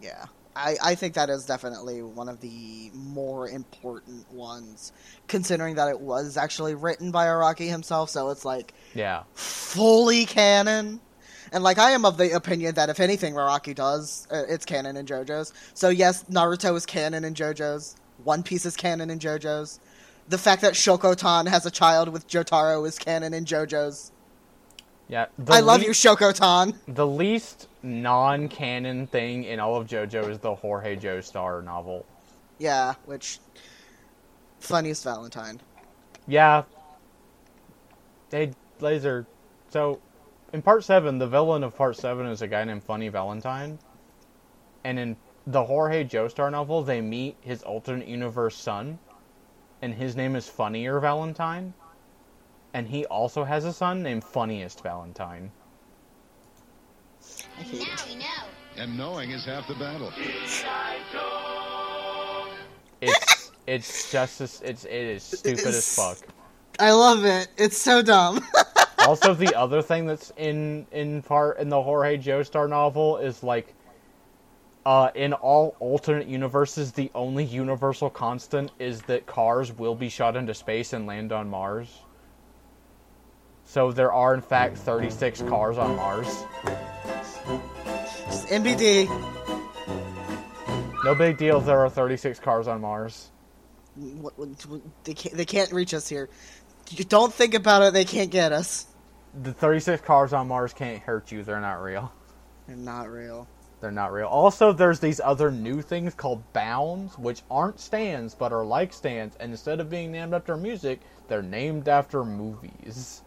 Yeah. I, I think that is definitely one of the more important ones, considering that it was actually written by Araki himself. So it's like Yeah, fully canon. And like I am of the opinion that if anything Araki does, uh, it's canon in JoJo's. So yes, Naruto is canon in JoJo's. One Piece is canon in JoJo's. The fact that Shokotan has a child with Jotaro is canon in JoJo's. Yeah. I love you, Shokotan. The least non-canon thing in all of JoJo is the Jorge Joestar novel. Yeah, which funniest Valentine. Yeah. Hey, Laser. So, in part seven, the villain of part seven is a guy named Funny Valentine, and in the Jorge Joestar novel, they meet his alternate universe son, and his name is Funnier Valentine, and he also has a son named Funniest Valentine. I hate it. we know. And knowing is half the battle. It's it's just as, it's it is stupid as fuck. I love it. It's so dumb. also, the other thing that's in in part in the Jorge Joestar novel is like, uh, in all alternate universes, the only universal constant is that cars will be shot into space and land on Mars. So there are in fact 36 cars on Mars. Just NBD. No big deal. There are 36 cars on Mars. What, what- they can't. They can't reach us here. You don't think about it. They can't get us. The 36 cars on Mars can't hurt you. They're not real. They're not real. They're not real. Also, there's these other new things called bounds, which aren't stands but are like stands, and instead of being named after music, they're named after movies.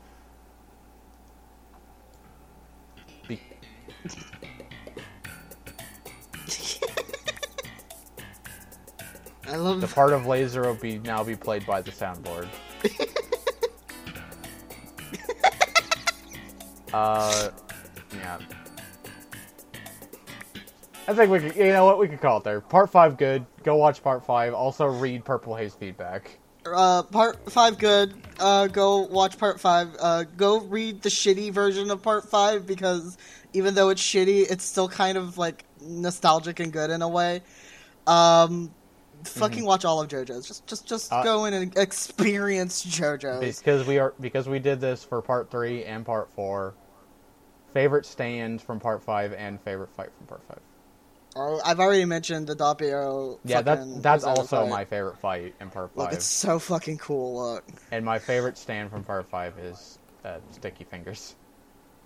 I love. the part of Laser will be now be played by the soundboard. uh, yeah. I think we could, you know what, we could call it there. Part 5 good. Go watch part 5. Also read Purple Haze feedback. uh, part five good. Uh, go watch part five. Uh, go read the shitty version of part five because even though it's shitty, it's still kind of like nostalgic and good in a way. Um, fucking watch all of JoJo's. Just, just, just Uh, go in and experience JoJo's. because we are because we did this for part three and part four. Favorite stand from part five and favorite fight from part five. Uh, I've already mentioned the Doppio. Yeah, that that's also fight. my favorite fight in part Look, five. it's so fucking cool. Look, And my favorite stand from part five is uh, Sticky Fingers.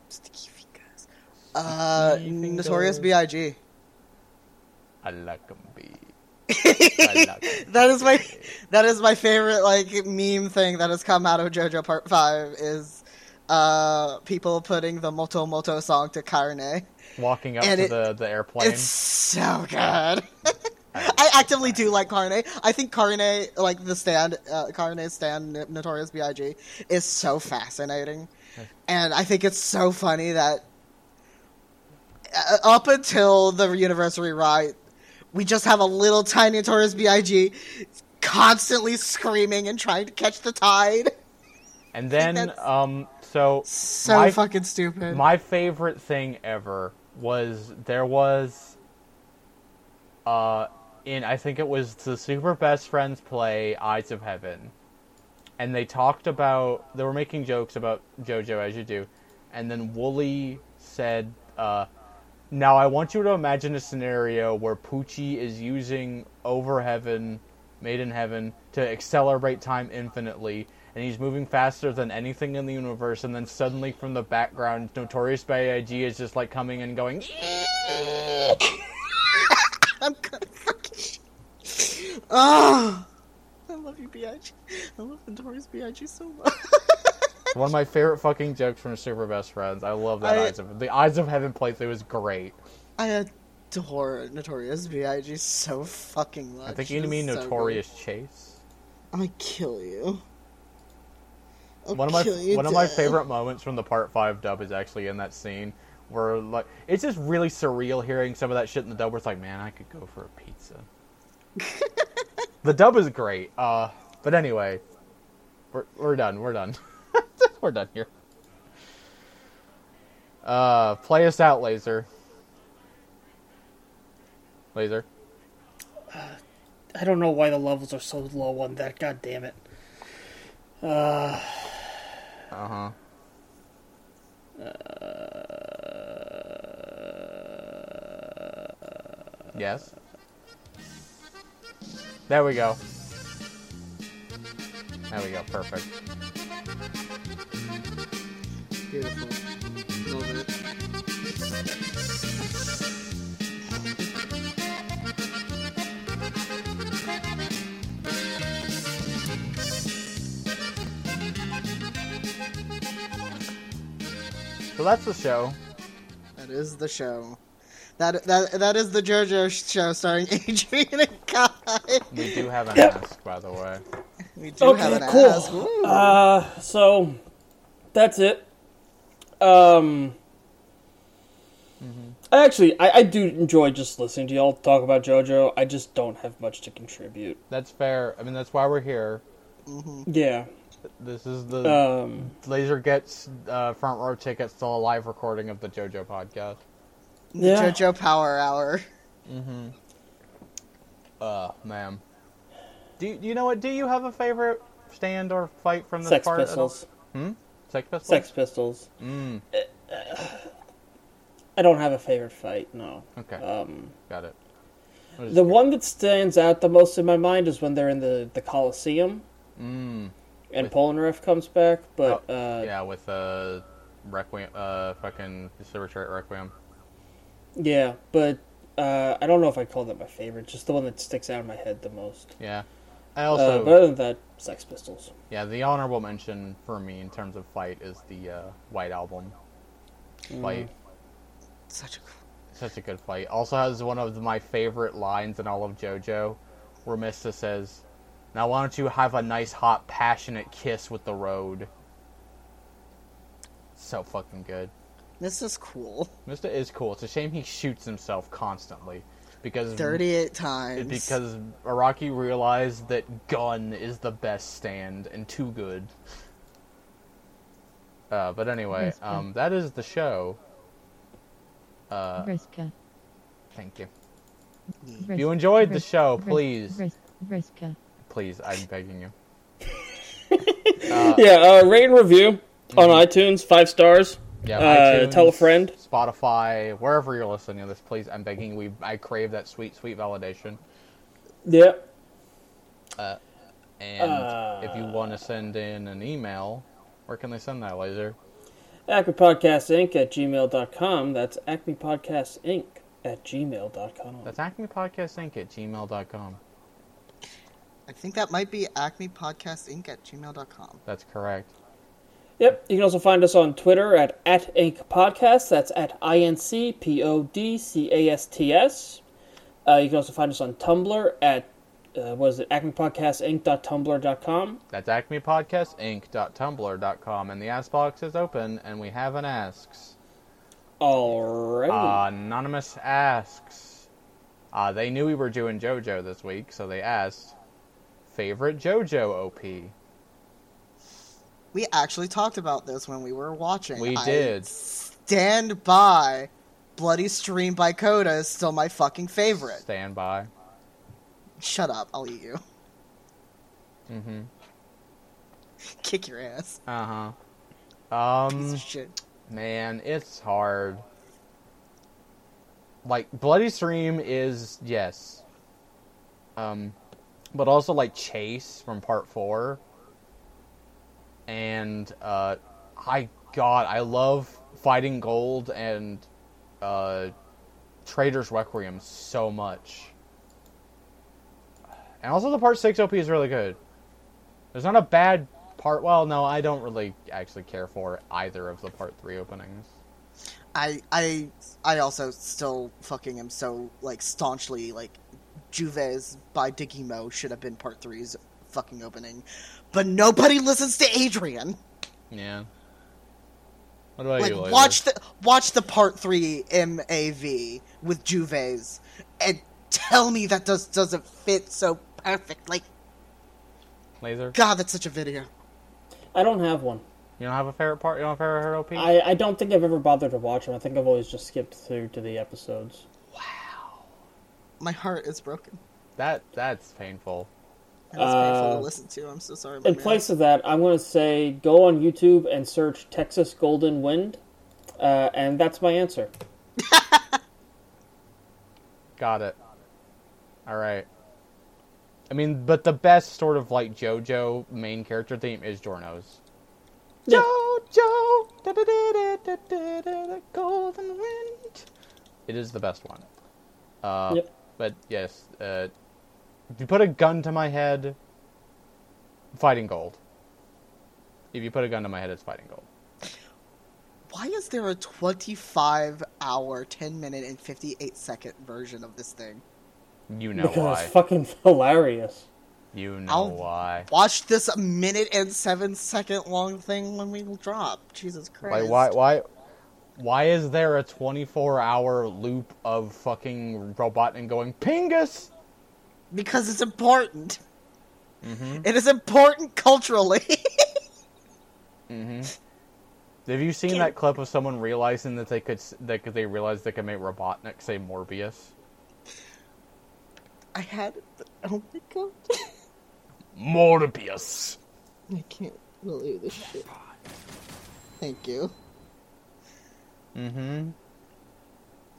sticky fingers. Uh, Notorious. B.I.G. I like 'em big. I like 'em. that is my that is my favorite like meme thing that has come out of JoJo Part Five is uh people putting the Moto Moto song to Carne. Walking up And to it- the, the airplane. It's so good. I actively do like Carne. I think Carne, like the stand, uh, Carne's stand, Notorious B.I.G., is so fascinating, and I think it's so funny that up until the University Right, we just have a little tiny Notorious B.I.G. constantly screaming and trying to catch the tide. And then, um, so So my, fucking stupid. my favorite thing ever was there was, uh, in I think it was the Super Best Friends play Eyes of Heaven, and they talked about they were making jokes about JoJo as you do, and then Woolie said, uh, "Now I want you to imagine a scenario where Pucci is using Over Heaven, Made in Heaven, to accelerate time infinitely." And he's moving faster than anything in the universe, and then suddenly from the background, Notorious B.I.G. is just like coming and going. I'm gonna fucking. Oh, I love you, B.I.G. I love Notorious B.I.G. so much. One of my favorite fucking jokes from Super Best Friends. I love that I- Eyes of the Eyes of Heaven playthrough was great. I adore Notorious B.I.G. so fucking much. I think you mean so good. Notorious Chase. I kill you. I'll One of my kill you one of my favorite moments from the Part Five dub is actually in that scene where like it's just really surreal hearing some of that shit in the dub. Where it's like, man, I could go for a pizza. the dub is great. Uh, but anyway, we're we're done. We're done. we're done here. Uh, play us out, Laser. Laser. Uh, I don't know why the levels are so low on that. God damn it. Uh, Uh huh. Yes. There we go. There we go. Perfect. Beautiful. Love it. So that's the show. That is the show. That that that is the JoJo show starring Adrian and Kai. We do have an Yep. ask, by the way. We do Okay, have an cool. ask. Woo. uh, so that's it. Um, I actually, I, I do enjoy just listening to y'all talk about JoJo. I just don't have much to contribute. That's fair. I mean, that's why we're here. Yeah. This is the Um, Laser gets uh, front row tickets to a live recording of the JoJo podcast. The Yeah. JoJo Power Hour. Mm-hmm. Uh, man. Do you, you know what? Do you have a favorite stand or fight from this Sex part? Pistols. Sex Pistols. Sex Pistols. Mm. I don't have a favorite fight. No. Okay, Um, got it. The one that stands out the most in my mind is when they're in the the Coliseum Mm. and With- Polnareff comes back. But Oh, uh, yeah, with uh, Requiem, uh, fucking Silver Chariot Requiem. Yeah, but uh, I don't know if I'd call that my favorite. Just the one that sticks out in my head the most. Yeah. I Uh, also, but other than that, Sex Pistols. yeah, the honorable mention for me in terms of fight is the uh, White Album fight. Such a cool. Such a good fight. Also has one of my favorite lines in all of JoJo, where Mista says, "Now why don't you have a nice, hot, passionate kiss with the road?" So fucking good. This is cool. Mista is cool. It's a shame he shoots himself constantly, because 38 times. because Araki realized that gun is the best stand and too good. Uh, but anyway, um, that is the show. Uh, Vriska. thank you. If If you enjoyed the show, please, Vriska. please, I'm begging you. yeah, uh, rate and review on iTunes, five stars. Yeah, Uh, iTunes, tell a friend. Spotify, wherever you're listening to this, please, I'm begging. We, I crave that sweet, sweet validation. Yeah. And if you want to send in an email, where can they send that, Laser? Acme Podcast Inc. at gmail.com. That's Acme Podcast Inc. at gmail.com. That's Acme Podcast Inc. at gmail.com. I think that might be Acme Podcast Inc. at gmail.com. That's correct. Yep. You can also find us on Twitter at, at Inc. Podcast. That's at I N C P O D C A S T S. Uh, you can also find us on Tumblr at, uh, what is it, acmepodcastinc.tumblr.com. That's acmepodcastinc.tumblr.com. And the ask box is open, and we have an asks. Alrighty. Anonymous asks. Uh, they knew we were doing JoJo this week, so they asked, favorite JoJo OP? We actually talked about this when we were watching. We I did. stand by. Bloody Stream by Coda is still my fucking favorite. Stand by. Shut up, I'll eat you. Mm-hmm. Kick your ass. Uh-huh. Piece Um, shit. man, it's hard. Like, Bloody Stream is, yes. Um, but also, like, Chase from Part 4. And, uh, I, God, I love Fighting Gold and, uh, Traitor's Requiem so much. And also the Part 6 OP is really good. There's not a bad part. Well, no, I don't really actually care for either of the Part 3 openings. I I I also still fucking am so like staunchly like Juves by Diggy Mo should have been part three's fucking opening. But nobody listens to Adrian. Yeah. What about Like you, Laser? watch the watch the part three MAV with Juves and tell me that does doesn't fit so perfectly. Laser? God, that's such a video. I don't have one. You don't have a favorite part? You don't have a favorite OP? I, I don't think I've ever bothered to watch them. I think I've always just skipped through to the episodes. Wow. My heart is broken. That That's painful. Painful to uh, listen to. I'm so sorry. in man. place of that, I'm going to say go on YouTube and search Texas Golden Wind, uh, and that's my answer. Got it. All right. I mean, but the best sort of like JoJo main character theme is Giorno's. JoJo, da da da da da da da, Golden Wind. It is the best one. Uh, yep. But yes, uh, if you put a gun to my head, fighting gold. If you put a gun to my head, it's fighting gold. Why is there a 25 hour, 10 minute, and 58 second version of this thing? You know because why. it's fucking hilarious. You know I'll- why. Watch this minute and seven second long thing when we drop. Jesus Christ. Like why why why is there a 24 hour loop of fucking Robotnik going Pingas? Because it's important. Mm-hmm. It is important culturally. Have you seen that clip of someone realizing that they could that they realized they could make Robotnik say Morbius? I had. Oh my god. Morbius. I can't believe this shit. Thank you. Mm-hmm.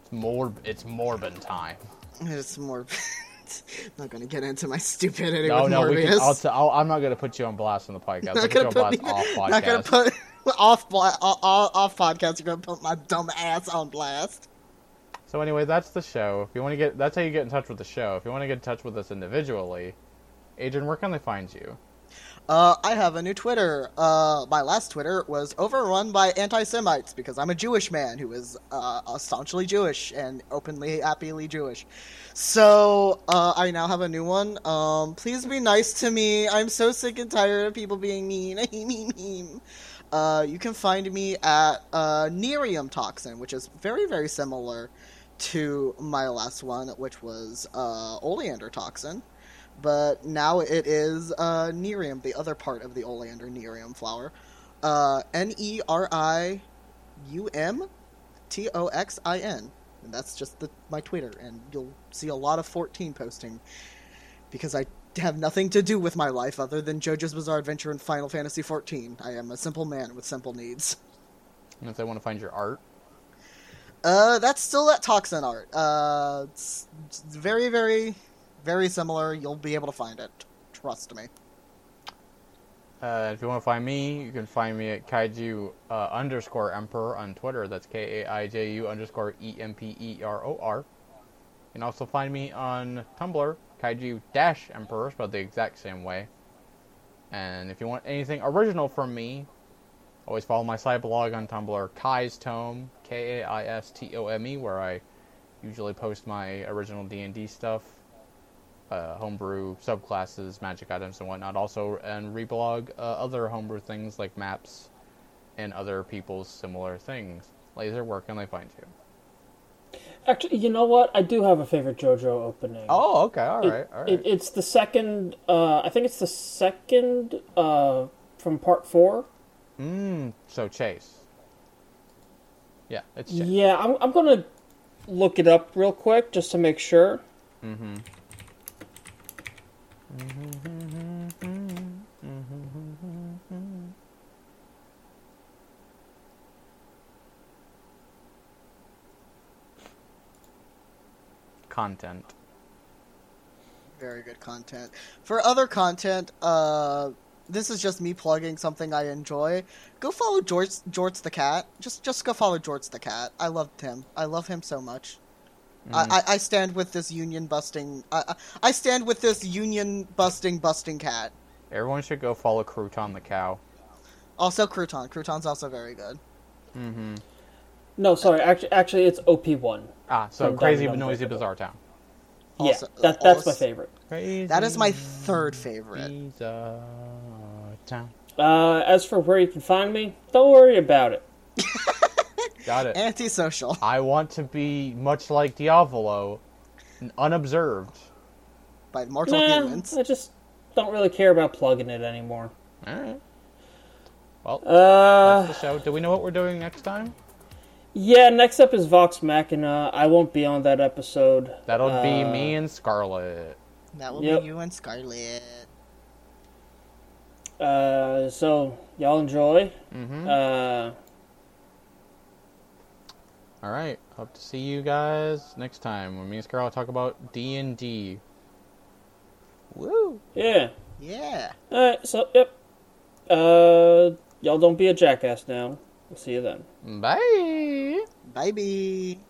It's more. It's Morbin time. It's more. not gonna get into my stupidity No, with no, Morbius. can, I'll t- I'll, I'm not gonna put you on blast on the podcast. Not gonna on put me, off podcast. not gonna put off off, off podcast. You're gonna put my dumb ass on blast. So anyway, that's the show. If you want to get, that's how you get in touch with the show. If you want to get in touch with us individually, Adrian, where can they find you? Uh, I have a new Twitter. Uh, my last Twitter was overrun by anti-Semites because I'm a Jewish man who is uh, staunchly Jewish and openly, happily Jewish. So uh, I now have a new one. Um, please be nice to me. I'm so sick and tired of people being mean. Uh, you can find me at uh, Nerium Toxin, which is very, very similar to my last one, which was uh, Oleander Toxin but now it is uh, Nerium, the other part of the oleander Nerium flower. Uh, N E R I U M T O X I N. And that's just the, my Twitter, and you'll see a lot of 14 posting because I have nothing to do with my life other than JoJo's Bizarre Adventure and Final Fantasy 14. I am a simple man with simple needs. And if they want to find your art, Uh, that's still that toxin art. Uh, it's, it's very, very, very similar. You'll be able to find it. Trust me. uh, if you want to find me, you can find me at kaiju uh, underscore emperor on Twitter. That's K A I J U underscore E M P E R O R. You can also find me on Tumblr, kaiju dash emperor, spelled the exact same way. And if you want anything original from me, always follow my side blog on Tumblr, Kai's Tome, K A I S T O M E, where I usually post my original D and D stuff, uh, homebrew subclasses, magic items, and whatnot. Also, and reblog uh, other homebrew things like maps and other people's similar things. Laser, where can they find you? Actually, you know what? I do have a favorite JoJo opening. Oh, okay, all It- right, all right. it- it's the second. Uh, I think it's the second uh, from part four. Mm, so Chase. Yeah, it's Chase. Yeah, I'm, I'm gonna look it up real quick just to make sure. Mm-hmm. Content. Very good content. For other content, uh, this is just me plugging something I enjoy. Go follow George, Jorts the cat. Just, just go follow Jorts the cat. I loved him. I love him so much. I, I, I stand with this union busting. I, I I stand with this union busting busting cat. Everyone should go follow Crouton the cow. Also, Crouton. Crouton's also very good. Mm-hmm. No, sorry. Actually, actually, it's OP one. Ah, so crazy Dumb but noisy Dumber. bizarre town. Also- yeah, that, that's my favorite. Crazy That is my third favorite. bizarre town. Uh, as for where you can find me, don't worry about it. Got it. Antisocial. I want to be much like Diavolo, unobserved. By mortal Nah, humans. I just don't really care about plugging it anymore. All right. Well, Uh, that's the show. Do we know what we're doing next time? yeah. Next up is Vox Machina. I won't be on that episode. That'll be Uh, me and Scarlet. That will Yep. be you and Scarlet. Uh, so y'all enjoy. Mm-hmm. Uh, All right. Hope to see you guys next time when me and Scarlet talk about D and D. Woo! yeah. Yeah. All right. So yep. Uh, y'all don't be a jackass now. We'll see you then. Bye. Bye bye.